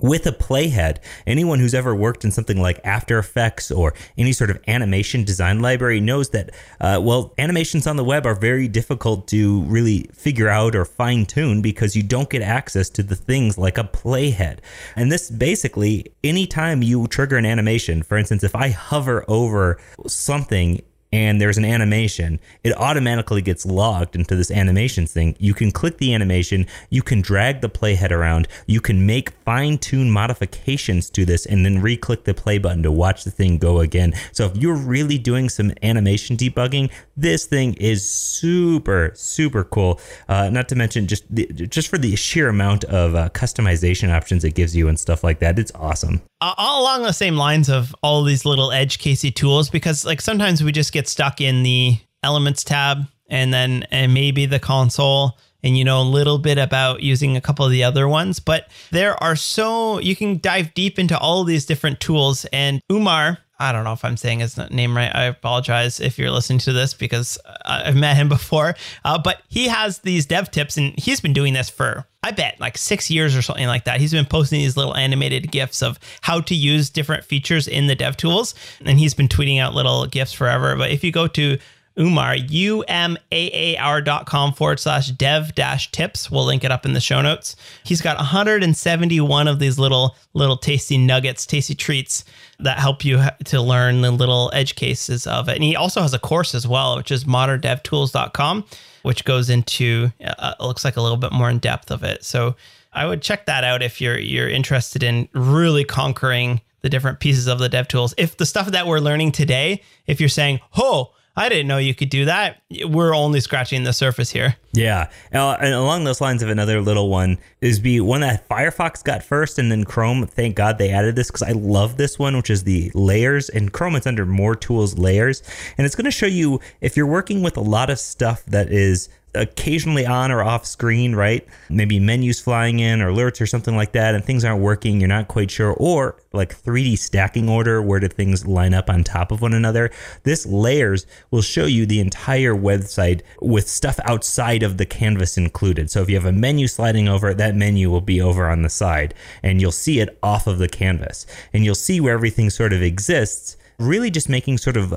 [SPEAKER 3] with a playhead. Anyone who's ever worked in something like After Effects or any sort of animation design library knows that, uh, well, animations on the web are very difficult to really figure out or fine tune because you don't get access to the things like a playhead. And this basically, anytime you trigger an animation, for instance, if I hover over something and there's an animation, it automatically gets logged into this animations thing. You can click the animation, you can drag the playhead around, you can make fine tune modifications to this, and then re click the play button to watch the thing go again. So if you're really doing some animation debugging, this thing is super, super cool. Uh, not to mention just the, just for the sheer amount of uh, customization options it gives you and stuff like that. It's awesome.
[SPEAKER 2] Uh, all along the same lines of all these little edge casey tools, because like sometimes we just get stuck in the elements tab and then and maybe the console and you know a little bit about using a couple of the other ones. But there are so you can dive deep into all of these different tools. And umar I don't know if I'm saying his name right. I apologize if you're listening to this because I've met him before. Uh, but he has these dev tips and he's been doing this for, I bet, like six years or something like that. He's been posting these little animated GIFs of how to use different features in the dev tools. And he's been tweeting out little GIFs forever. But if you go to Umaar, U-M-A-A-R dot com forward slash dev dash tips. We'll link it up in the show notes. He's got 171 of these little, little tasty nuggets, tasty treats that help you to learn the little edge cases of it. And he also has a course as well, which is moderndevtools.com, which goes into, uh, looks like a little bit more in depth of it. So I would check that out if you're, you're interested in really conquering the different pieces of the dev tools. If the stuff that we're learning today, if you're saying, oh, I didn't know you could do that. We're only scratching the surface here.
[SPEAKER 3] Yeah. Uh, and along those lines of another little one is be one that Firefox got first and then Chrome. Thank God they added this because I love this one, which is the layers. And Chrome, it's under more tools layers. And it's going to show you if you're working with a lot of stuff that is occasionally on or off screen, right? Maybe menus flying in or alerts or something like that, and things aren't working, you're not quite sure, or like 3D stacking order, where do things line up on top of one another? This layers will show you the entire website with stuff outside of the canvas included. So if you have a menu sliding over, that menu will be over on the side, and you'll see it off of the canvas, and you'll see where everything sort of exists really just making sort of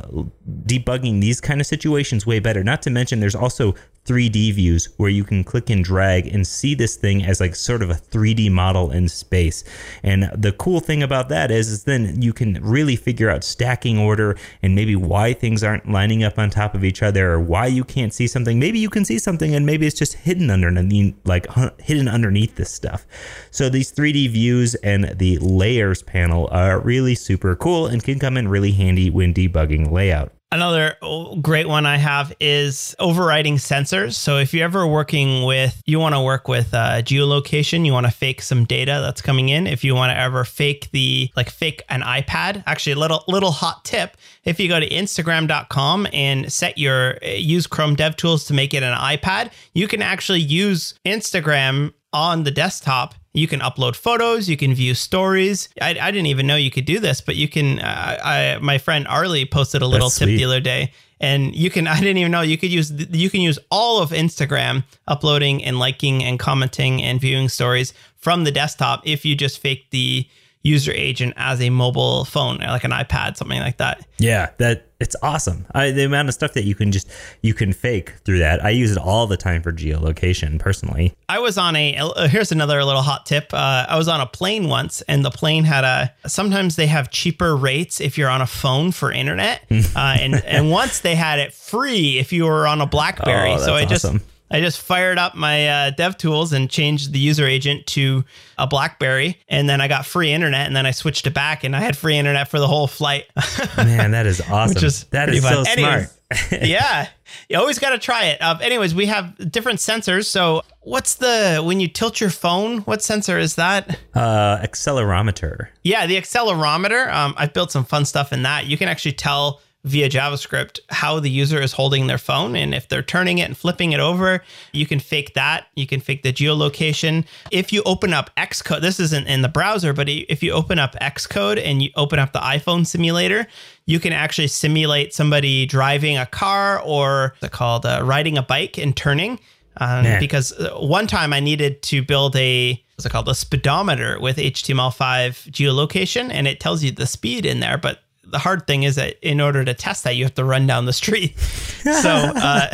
[SPEAKER 3] debugging these kind of situations way better. Not to mention, there's also 3D views where you can click and drag and see this thing as like sort of a 3D model in space. And the cool thing about that is, is then you can really figure out stacking order and maybe why things aren't lining up on top of each other or why you can't see something. Maybe you can see something and maybe it's just hidden underneath, like hidden underneath this stuff. So these 3D views and the layers panel are really super cool and can come in really handy when debugging layout.
[SPEAKER 2] Another great one I have is overriding sensors. So if you're ever working with, you want to work with uh, geolocation, you want to fake some data that's coming in. If you want to ever fake the, like fake an iPad, actually a little, little hot tip. If you go to instagram.com and set your, uh, use Chrome DevTools to make it an iPad, you can actually use Instagram on the desktop you can upload photos you can view stories i, I didn't even know you could do this but you can uh, I, my friend arlie posted a little tip the other day and you can i didn't even know you could use you can use all of instagram uploading and liking and commenting and viewing stories from the desktop if you just fake the user agent as a mobile phone, like an iPad, something like that.
[SPEAKER 3] Yeah, that it's awesome. I, the amount of stuff that you can just you can fake through that. I use it all the time for geolocation personally.
[SPEAKER 2] I was on a uh, here's another little hot tip. Uh, I was on a plane once, and the plane had a. Sometimes they have cheaper rates if you're on a phone for internet, uh, and and once they had it free if you were on a BlackBerry.
[SPEAKER 3] Oh,
[SPEAKER 2] so I
[SPEAKER 3] awesome.
[SPEAKER 2] just I just fired up my uh, dev tools and changed the user agent to a BlackBerry, and then I got free internet, and then I switched it back, and I had free internet for the whole flight.
[SPEAKER 3] Man, that is awesome. Which is that is fun. so anyways,
[SPEAKER 2] smart. yeah, you always got to try it. Uh, anyways, we have different sensors. So, what's the when you tilt your phone? What sensor is that?
[SPEAKER 3] Uh, accelerometer.
[SPEAKER 2] Yeah, the accelerometer. Um, I've built some fun stuff in that. You can actually tell via JavaScript how the user is holding their phone. And if they're turning it and flipping it over, you can fake that. You can fake the geolocation. If you open up Xcode, this isn't in the browser, but if you open up Xcode and you open up the iPhone simulator, you can actually simulate somebody driving a car or what's it called uh, riding a bike and turning. Um, because uh, one time I needed to build a what's it called a speedometer with HTML5 geolocation, and it tells you the speed in there, but the hard thing is that in order to test that, you have to run down the street. so uh,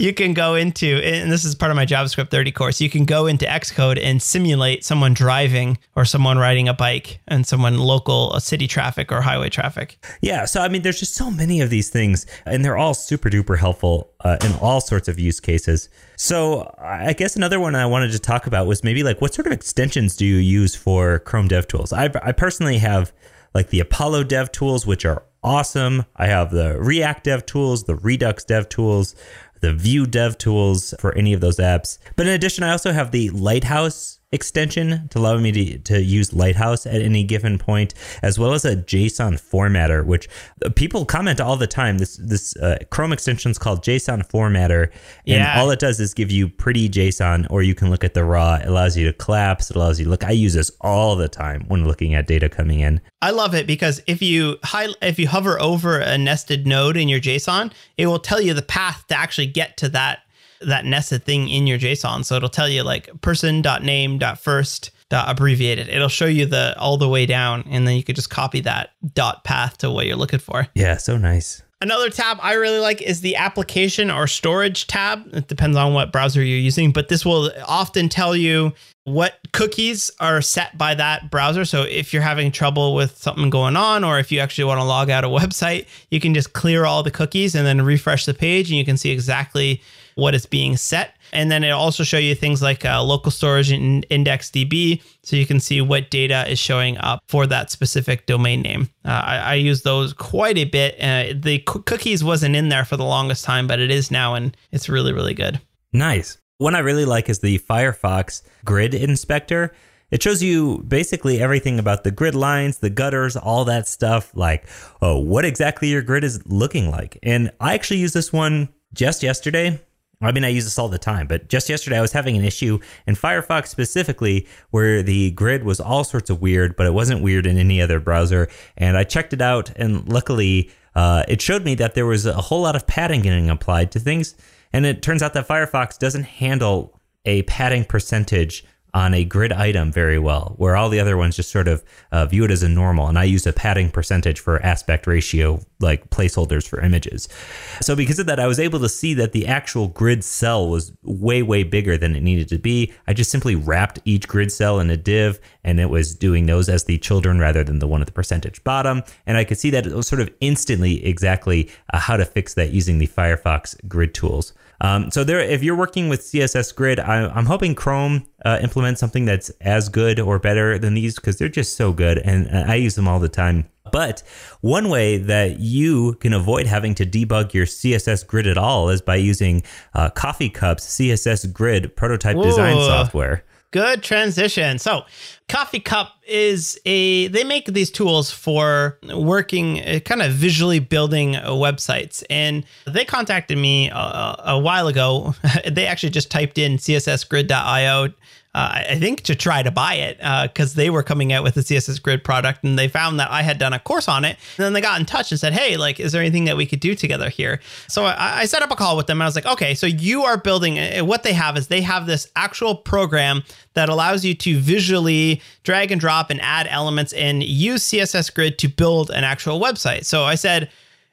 [SPEAKER 2] you can go into, and this is part of my JavaScript 30 course, you can go into Xcode and simulate someone driving or someone riding a bike and someone local a city traffic or highway traffic.
[SPEAKER 3] Yeah. So, I mean, there's just so many of these things, and they're all super duper helpful uh, in all sorts of use cases. So, I guess another one I wanted to talk about was maybe like what sort of extensions do you use for Chrome DevTools? I, I personally have like the Apollo dev tools, which are awesome. I have the React dev tools, the Redux dev tools, the Vue dev tools for any of those apps. But in addition, I also have the Lighthouse extension to allow me to, to use Lighthouse at any given point, as well as a JSON formatter, which people comment all the time. This this uh, Chrome extension is called JSON formatter, and
[SPEAKER 2] Yeah.
[SPEAKER 3] all it does is give you pretty JSON, or you can look at the raw. It allows you to collapse. It allows you to look. I use this all the time when looking at data coming in.
[SPEAKER 2] I love it because if you high, if you hover over a nested node in your JSON, it will tell you the path to actually get to that that nested thing in your JSON. So it'll tell you like person.name.first abbreviated. It'll show you the all the way down, and then you could just copy that dot path to what you're looking for.
[SPEAKER 3] Yeah, so nice.
[SPEAKER 2] Another tab I really like is the application or storage tab. It depends on what browser you're using, but this will often tell you what cookies are set by that browser. So if you're having trouble with something going on, or if you actually want to log out a website, you can just clear all the cookies and then refresh the page, and you can see exactly what is being set. And then it'll also show you things like uh, local storage and IndexedDB, so you can see what data is showing up for that specific domain name. Uh, I, I use those quite a bit. Uh, the coo- cookies wasn't in there for the longest time, but it is now, and it's really, really good.
[SPEAKER 3] Nice. One I really like is the Firefox Grid Inspector. It shows you basically everything about the grid lines, the gutters, all that stuff, like oh, what exactly your grid is looking like. And I actually used this one just yesterday. I mean, I use this all the time, but just yesterday I was having an issue in Firefox specifically where the grid was all sorts of weird, but it wasn't weird in any other browser. And I checked it out, and luckily, uh, it showed me that there was a whole lot of padding getting applied to things. And it turns out that Firefox doesn't handle a padding percentage on a grid item very well, where all the other ones just sort of uh, view it as a normal. And I use a padding percentage for aspect ratio, like placeholders for images. So because of that, I was able to see that the actual grid cell was way, way bigger than it needed to be. I just simply wrapped each grid cell in a div and it was doing those as the children rather than the one at the percentage bottom. And I could see that it was sort of instantly exactly uh, how to fix that using the Firefox grid tools. Um, so there, if you're working with CSS Grid, I, I'm hoping Chrome uh, implements something that's as good or better than these because they're just so good, and I use them all the time. But one way that you can avoid having to debug your CSS Grid at all is by using uh, Coffee Cup's CSS Grid prototype design software.
[SPEAKER 2] Good transition. So, Coffee Cup is a they make these tools for working uh, kind of visually building uh, websites and they contacted me a, a while ago. they actually just typed in cssgrid.io uh, I think to try to buy it because they were coming out with a CSS Grid product and they found that I had done a course on it. And then they got in touch and said, "Hey, like, is there anything that we could do together here?" So I, I set up a call with them and I was like, "Okay, so you are building. uh, What they have is they have this actual program that allows you to visually drag and drop and add elements and use CSS Grid to build an actual website." So I said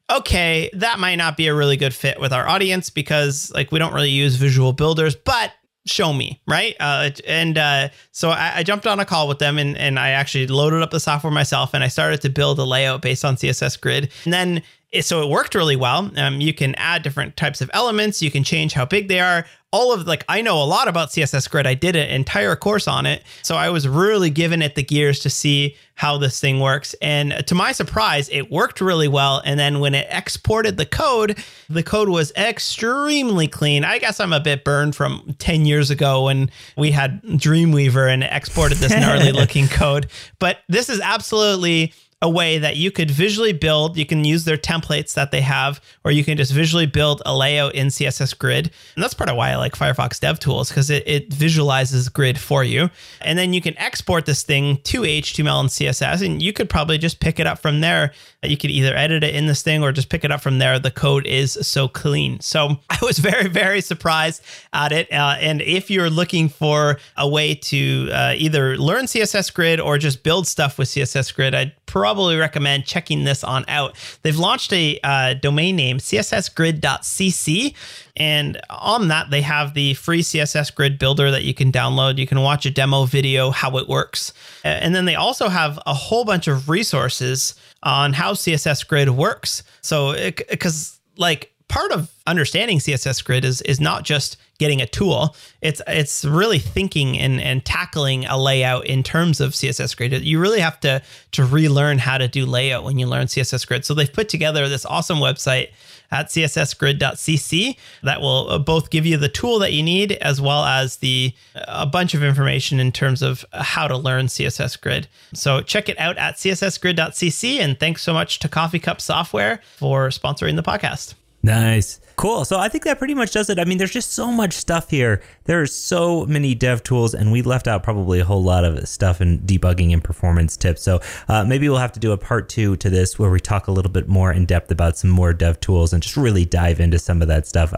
[SPEAKER 2] okay, that might not be a really good fit with our audience because like we don't really use visual builders, but show me right? Uh, and uh, so I, I jumped on a call with them and, and i actually loaded up the software myself and i started to build a layout based on css grid. And then so it worked really well. Um, you can add different types of elements. You can change how big they are all of like i know a lot about css grid. I did an entire course on it. So i was really giving it the gears to see how this thing works. And to my surprise it worked really well. And then when it exported the code the code was extremely clean. I guess i'm a bit burned from 10 years ago when we had dreamweaver and exported this gnarly looking code. But this is absolutely a way that you could visually build. You can use their templates that they have, or you can just visually build a layout in CSS Grid. And that's part of why I like Firefox DevTools because it, it visualizes grid for you. And then you can export this thing to HTML and CSS, and you could probably just pick it up from there. You could either edit it in this thing or just pick it up from there. The code is so clean. So I was very, very surprised at it. Uh, and if you're looking for a way to uh, either learn CSS Grid or just build stuff with CSS Grid, I'd probably recommend checking this on out. They've launched a uh, domain name, cssgrid.cc. And on that, they have the free CSS Grid builder that you can download. You can watch a demo video, how it works. And then they also have a whole bunch of resources on how CSS Grid works. So, because like part of understanding CSS Grid is is not just getting a tool. It's it's really thinking and and tackling a layout in terms of CSS Grid. You really have to to relearn how to do layout when you learn CSS Grid. So they've put together this awesome website at cssgrid.cc that will uh, both give you the tool that you need as well as the a bunch of information in terms of how to learn CSS Grid. So check it out at cssgrid.cc and thanks so much to Coffee Cup Software for sponsoring the podcast.
[SPEAKER 3] Nice. Cool. So I think that pretty much does it. I mean, there's just so much stuff here. There are so many dev tools, and we left out probably a whole lot of stuff in debugging and performance tips. So uh, maybe we'll have to do a part two to this where we talk a little bit more in depth about some more dev tools and just really dive into some of that stuff.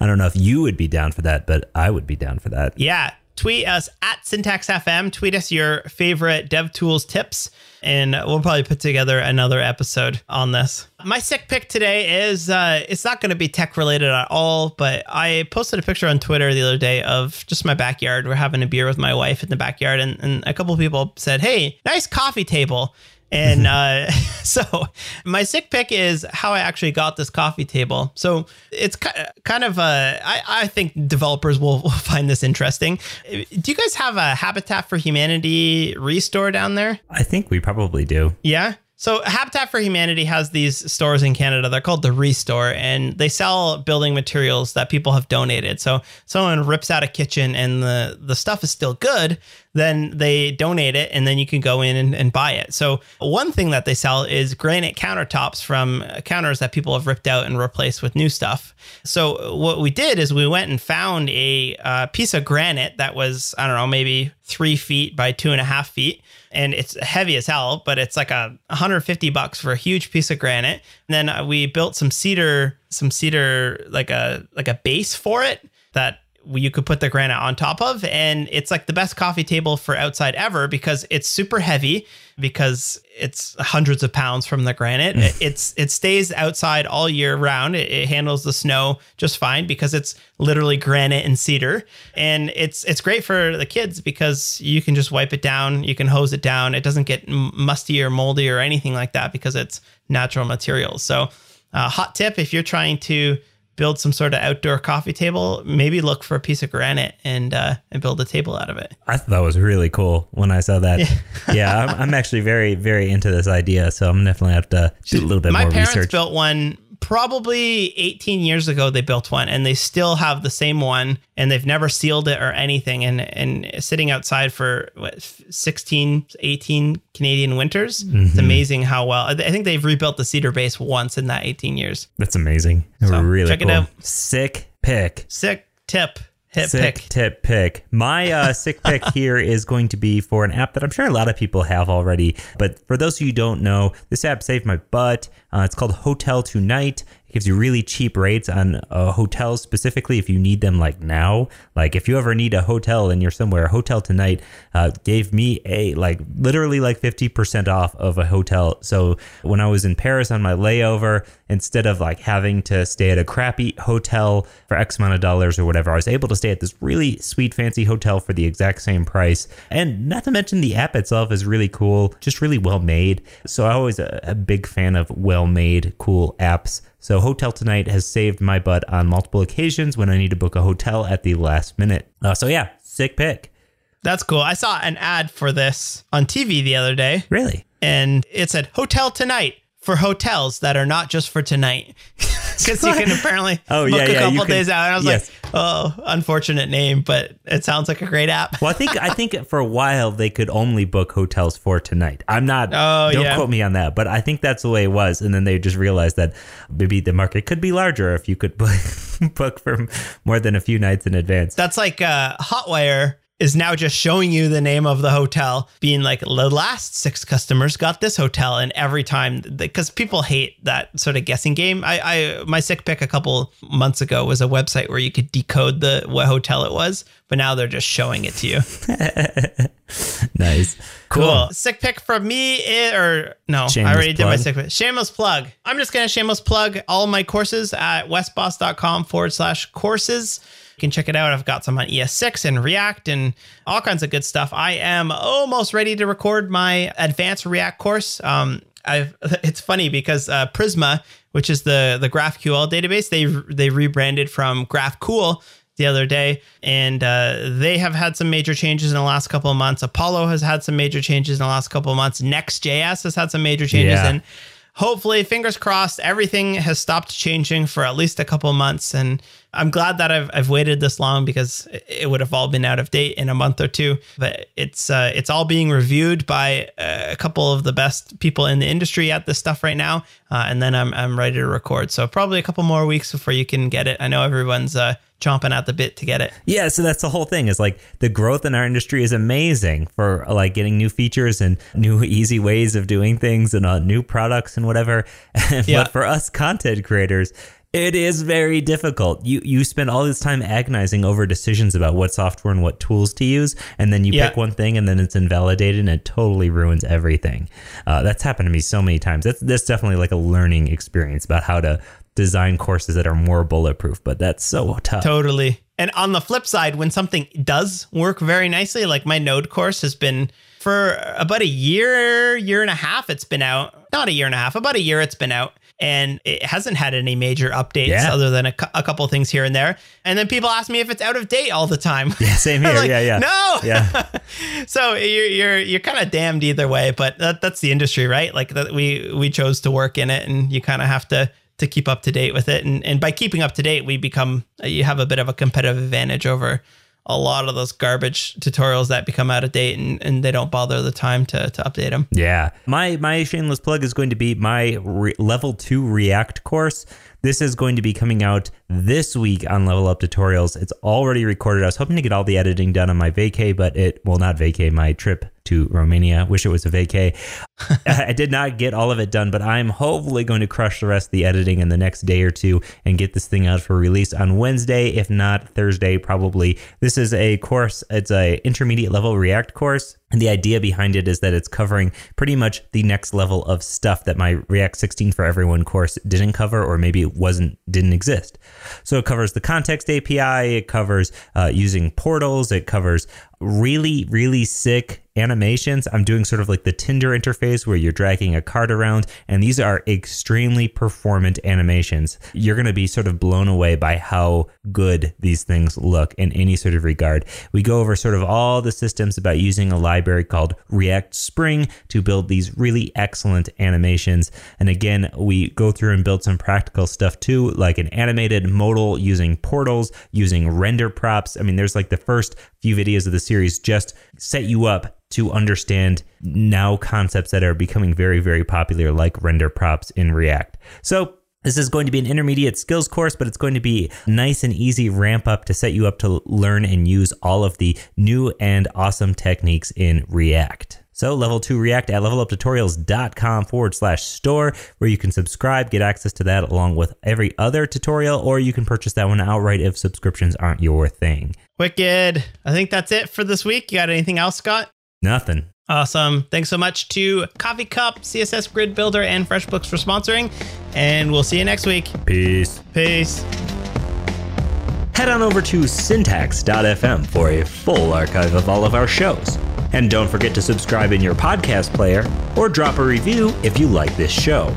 [SPEAKER 3] I don't know if you would be down for that, but I would be down for that.
[SPEAKER 2] Yeah. Tweet us at SyntaxFM. Tweet us your favorite dev tools tips and we'll probably put together another episode on this. My sick pick today is uh, it's not going to be tech related at all, but I posted a picture on Twitter the other day of just my backyard. We're having a beer with my wife in the backyard, and, and a couple people said, "Hey, nice coffee table." And uh, so my sick pick is how I actually got this coffee table. So it's kind of, uh, I, I think developers will, will find this interesting. Do you guys have a Habitat for Humanity restore down there?
[SPEAKER 3] I think we probably do.
[SPEAKER 2] Yeah. So Habitat for Humanity has these stores in Canada. They're called the Restore, and they sell building materials that people have donated. So someone rips out a kitchen and the the stuff is still good, then they donate it, and then you can go in and, and buy it. So one thing that they sell is granite countertops from counters that people have ripped out and replaced with new stuff. So what we did is we went and found a uh, piece of granite that was I don't know maybe three feet by two and a half feet and it's heavy as hell, but it's like a 150 bucks for a huge piece of granite. And then we built some cedar, some cedar like a like a base for it that you could put the granite on top of and it's like the best coffee table for outside ever because it's super heavy because it's hundreds of pounds from the granite. It, it's it stays outside all year round. It, it, handles the snow just fine because it's literally granite and cedar. And it's it's great for the kids because you can just wipe it down you can hose it down. It doesn't get musty or moldy or anything like that because it's natural materials. So uh, hot tip if you're trying to build some sort of outdoor coffee table, maybe look for a piece of granite and uh, and build a table out of it.
[SPEAKER 3] I thought that was really cool when I saw that. Yeah, yeah I'm, I'm, actually very very into this idea, so I'm definitely have to do a little bit
[SPEAKER 2] My
[SPEAKER 3] more research.
[SPEAKER 2] My parents built one probably 18 years ago they built one and they still have the same one and they've never sealed it or anything and and sitting outside for what 16 18 Canadian winters? Mm-hmm. it's amazing how well I think they've rebuilt the cedar base once in that 18 years.
[SPEAKER 3] That's amazing. So really check cool. it out. Sick pick.
[SPEAKER 2] Sick tip Hit
[SPEAKER 3] sick
[SPEAKER 2] pick.
[SPEAKER 3] tip pick. My uh, sick pick here is going to be for an app that I'm sure a lot of people have already. But for those of you who don't know, this app saved my butt. Uh, it's called Hotel Tonight gives you really cheap rates on uh, hotels specifically if you need them like now. Like if you ever need a hotel and you're somewhere a hotel tonight uh, gave me a like literally like 50% off of a hotel. So when i was in paris on my layover instead of like having to stay at a crappy hotel for x amount of dollars or whatever i was able to stay at this really sweet fancy hotel for the exact same price. And not to mention the app itself is really cool just really well made. So i always a, a big fan of well made cool apps so Hotel Tonight has saved my butt on multiple occasions when I need to book a hotel at the last minute. Uh, so yeah, sick pick.
[SPEAKER 2] That's cool. I saw an ad for this on TV the other day.
[SPEAKER 3] Really?
[SPEAKER 2] And it said Hotel Tonight for hotels that are not just for tonight. Because you can apparently oh, book yeah, a couple days out. And I was yes. like, oh, unfortunate name, but it sounds like a great app.
[SPEAKER 3] well, I think I think for a while they could only book hotels for tonight. I'm not oh, don't yeah. quote me on that, but I think that's the way it was. And then they just realized that maybe the market could be larger if you could book, book for more than a few nights in advance.
[SPEAKER 2] That's like uh, Hotwire is now just showing you the name of the hotel, being like the last six customers got this hotel, and every time because people hate that sort of guessing game. I, I my sick pick a couple months ago was a website where you could decode the what hotel it was, but now they're just showing it to you.
[SPEAKER 3] nice.
[SPEAKER 2] Cool. cool. Sick pick from me, it, or no, shameless I already plug. did my sick pick. Shameless plug. I'm just going to shameless plug all my courses at wesbos.com forward slash courses can check it out. I've got some on ES6 and React and all kinds of good stuff. I am almost ready to record my advanced React course. Um, I've, it's funny because uh, Prisma, which is the the GraphQL database. They they rebranded from GraphCool the other day, and uh, they have had some major changes in the last couple of months. Apollo has had some major changes in the last couple of months. Next.js has had some major changes,
[SPEAKER 3] Yeah.
[SPEAKER 2] and hopefully, fingers crossed, everything has stopped changing for at least a couple of months. And I'm glad that I've, I've waited this long because it would have all been out of date in a month or two. But it's uh, it's all being reviewed by uh, a couple of the best people in the industry at this stuff right now. Uh, and then I'm I'm ready to record. So probably a couple more weeks before you can get it. I know everyone's uh, chomping at the bit to get it.
[SPEAKER 3] Yeah, so that's the whole thing. Is like the growth in our industry is amazing for like getting new features and new easy ways of doing things and uh, new products and whatever.
[SPEAKER 2] Yeah.
[SPEAKER 3] but for us content creators, it is very difficult. You you spend all this time agonizing over decisions about what software and what tools to use, and then you
[SPEAKER 2] Yeah.
[SPEAKER 3] pick one thing and then it's invalidated and it totally ruins everything. Uh, that's happened to me so many times. That's that's definitely like a learning experience about how to design courses that are more bulletproof. But that's so tough.
[SPEAKER 2] Totally. And on the flip side, when something does work very nicely, like my Node course has been for about a year, year and a half, it's been out. Not a year and a half, about a year it's been out. And it hasn't had any major updates
[SPEAKER 3] Yeah.
[SPEAKER 2] other than a, a couple things here and there. And then people ask me if it's out of date all the time.
[SPEAKER 3] Yeah, same here.
[SPEAKER 2] like,
[SPEAKER 3] yeah, yeah.
[SPEAKER 2] No.
[SPEAKER 3] Yeah.
[SPEAKER 2] so you're you're you're kind of damned either way, but that, that's the industry, right? Like that we we chose to work in it, and you kind of have to to keep up to date with it. And and by keeping up to date, we become you have a bit of a competitive advantage over a lot of those garbage tutorials that become out of date and, and they don't bother the time to to update them.
[SPEAKER 3] Yeah. My my shameless plug is going to be my re- level 2 React course. This is going to be coming out this week on Level Up Tutorials. It's already recorded. I was hoping to get all the editing done on my vacay, but it well not vacay, my trip to Romania. Wish it was a vacay. I did not get all of it done, but I'm hopefully going to crush the rest of the editing in the next day or two and get this thing out for release on Wednesday, if not Thursday, probably. This is a course, it's a intermediate level React course. And the idea behind it is that it's covering pretty much the next level of stuff that my React 16 for Everyone course didn't cover, or maybe it wasn't didn't exist. So it covers the context API, it covers uh, using portals, it covers really really sick animations. I'm doing sort of like the Tinder interface where you're dragging a card around, and these are extremely performant animations. You're going to be sort of blown away by how good these things look in any sort of regard. We go over sort of all the systems about using a library called React Spring to build these really excellent animations. And again, we go through and build some practical stuff too, like an animated modal using portals, using render props. I mean, there's like the first few videos of the series just set you up to understand now concepts that are becoming very, very popular, like render props in React. So this is going to be an intermediate skills course, but it's going to be nice and easy ramp up to set you up to learn and use all of the new and awesome techniques in React. So level two React at leveluptutorials.com forward slash store, where you can subscribe, get access to that along with every other tutorial, or you can purchase that one outright if subscriptions aren't your thing.
[SPEAKER 2] Wicked. I think that's it for this week. You got anything else, Scott?
[SPEAKER 3] Nothing.
[SPEAKER 2] Awesome. Thanks so much to Coffee Cup, CSS Grid Builder, and FreshBooks for sponsoring. And we'll see you next week.
[SPEAKER 3] Peace.
[SPEAKER 2] Peace.
[SPEAKER 3] Head on over to syntax.fm for a full archive of all of our shows. And don't forget to subscribe in your podcast player or drop a review if you like this show.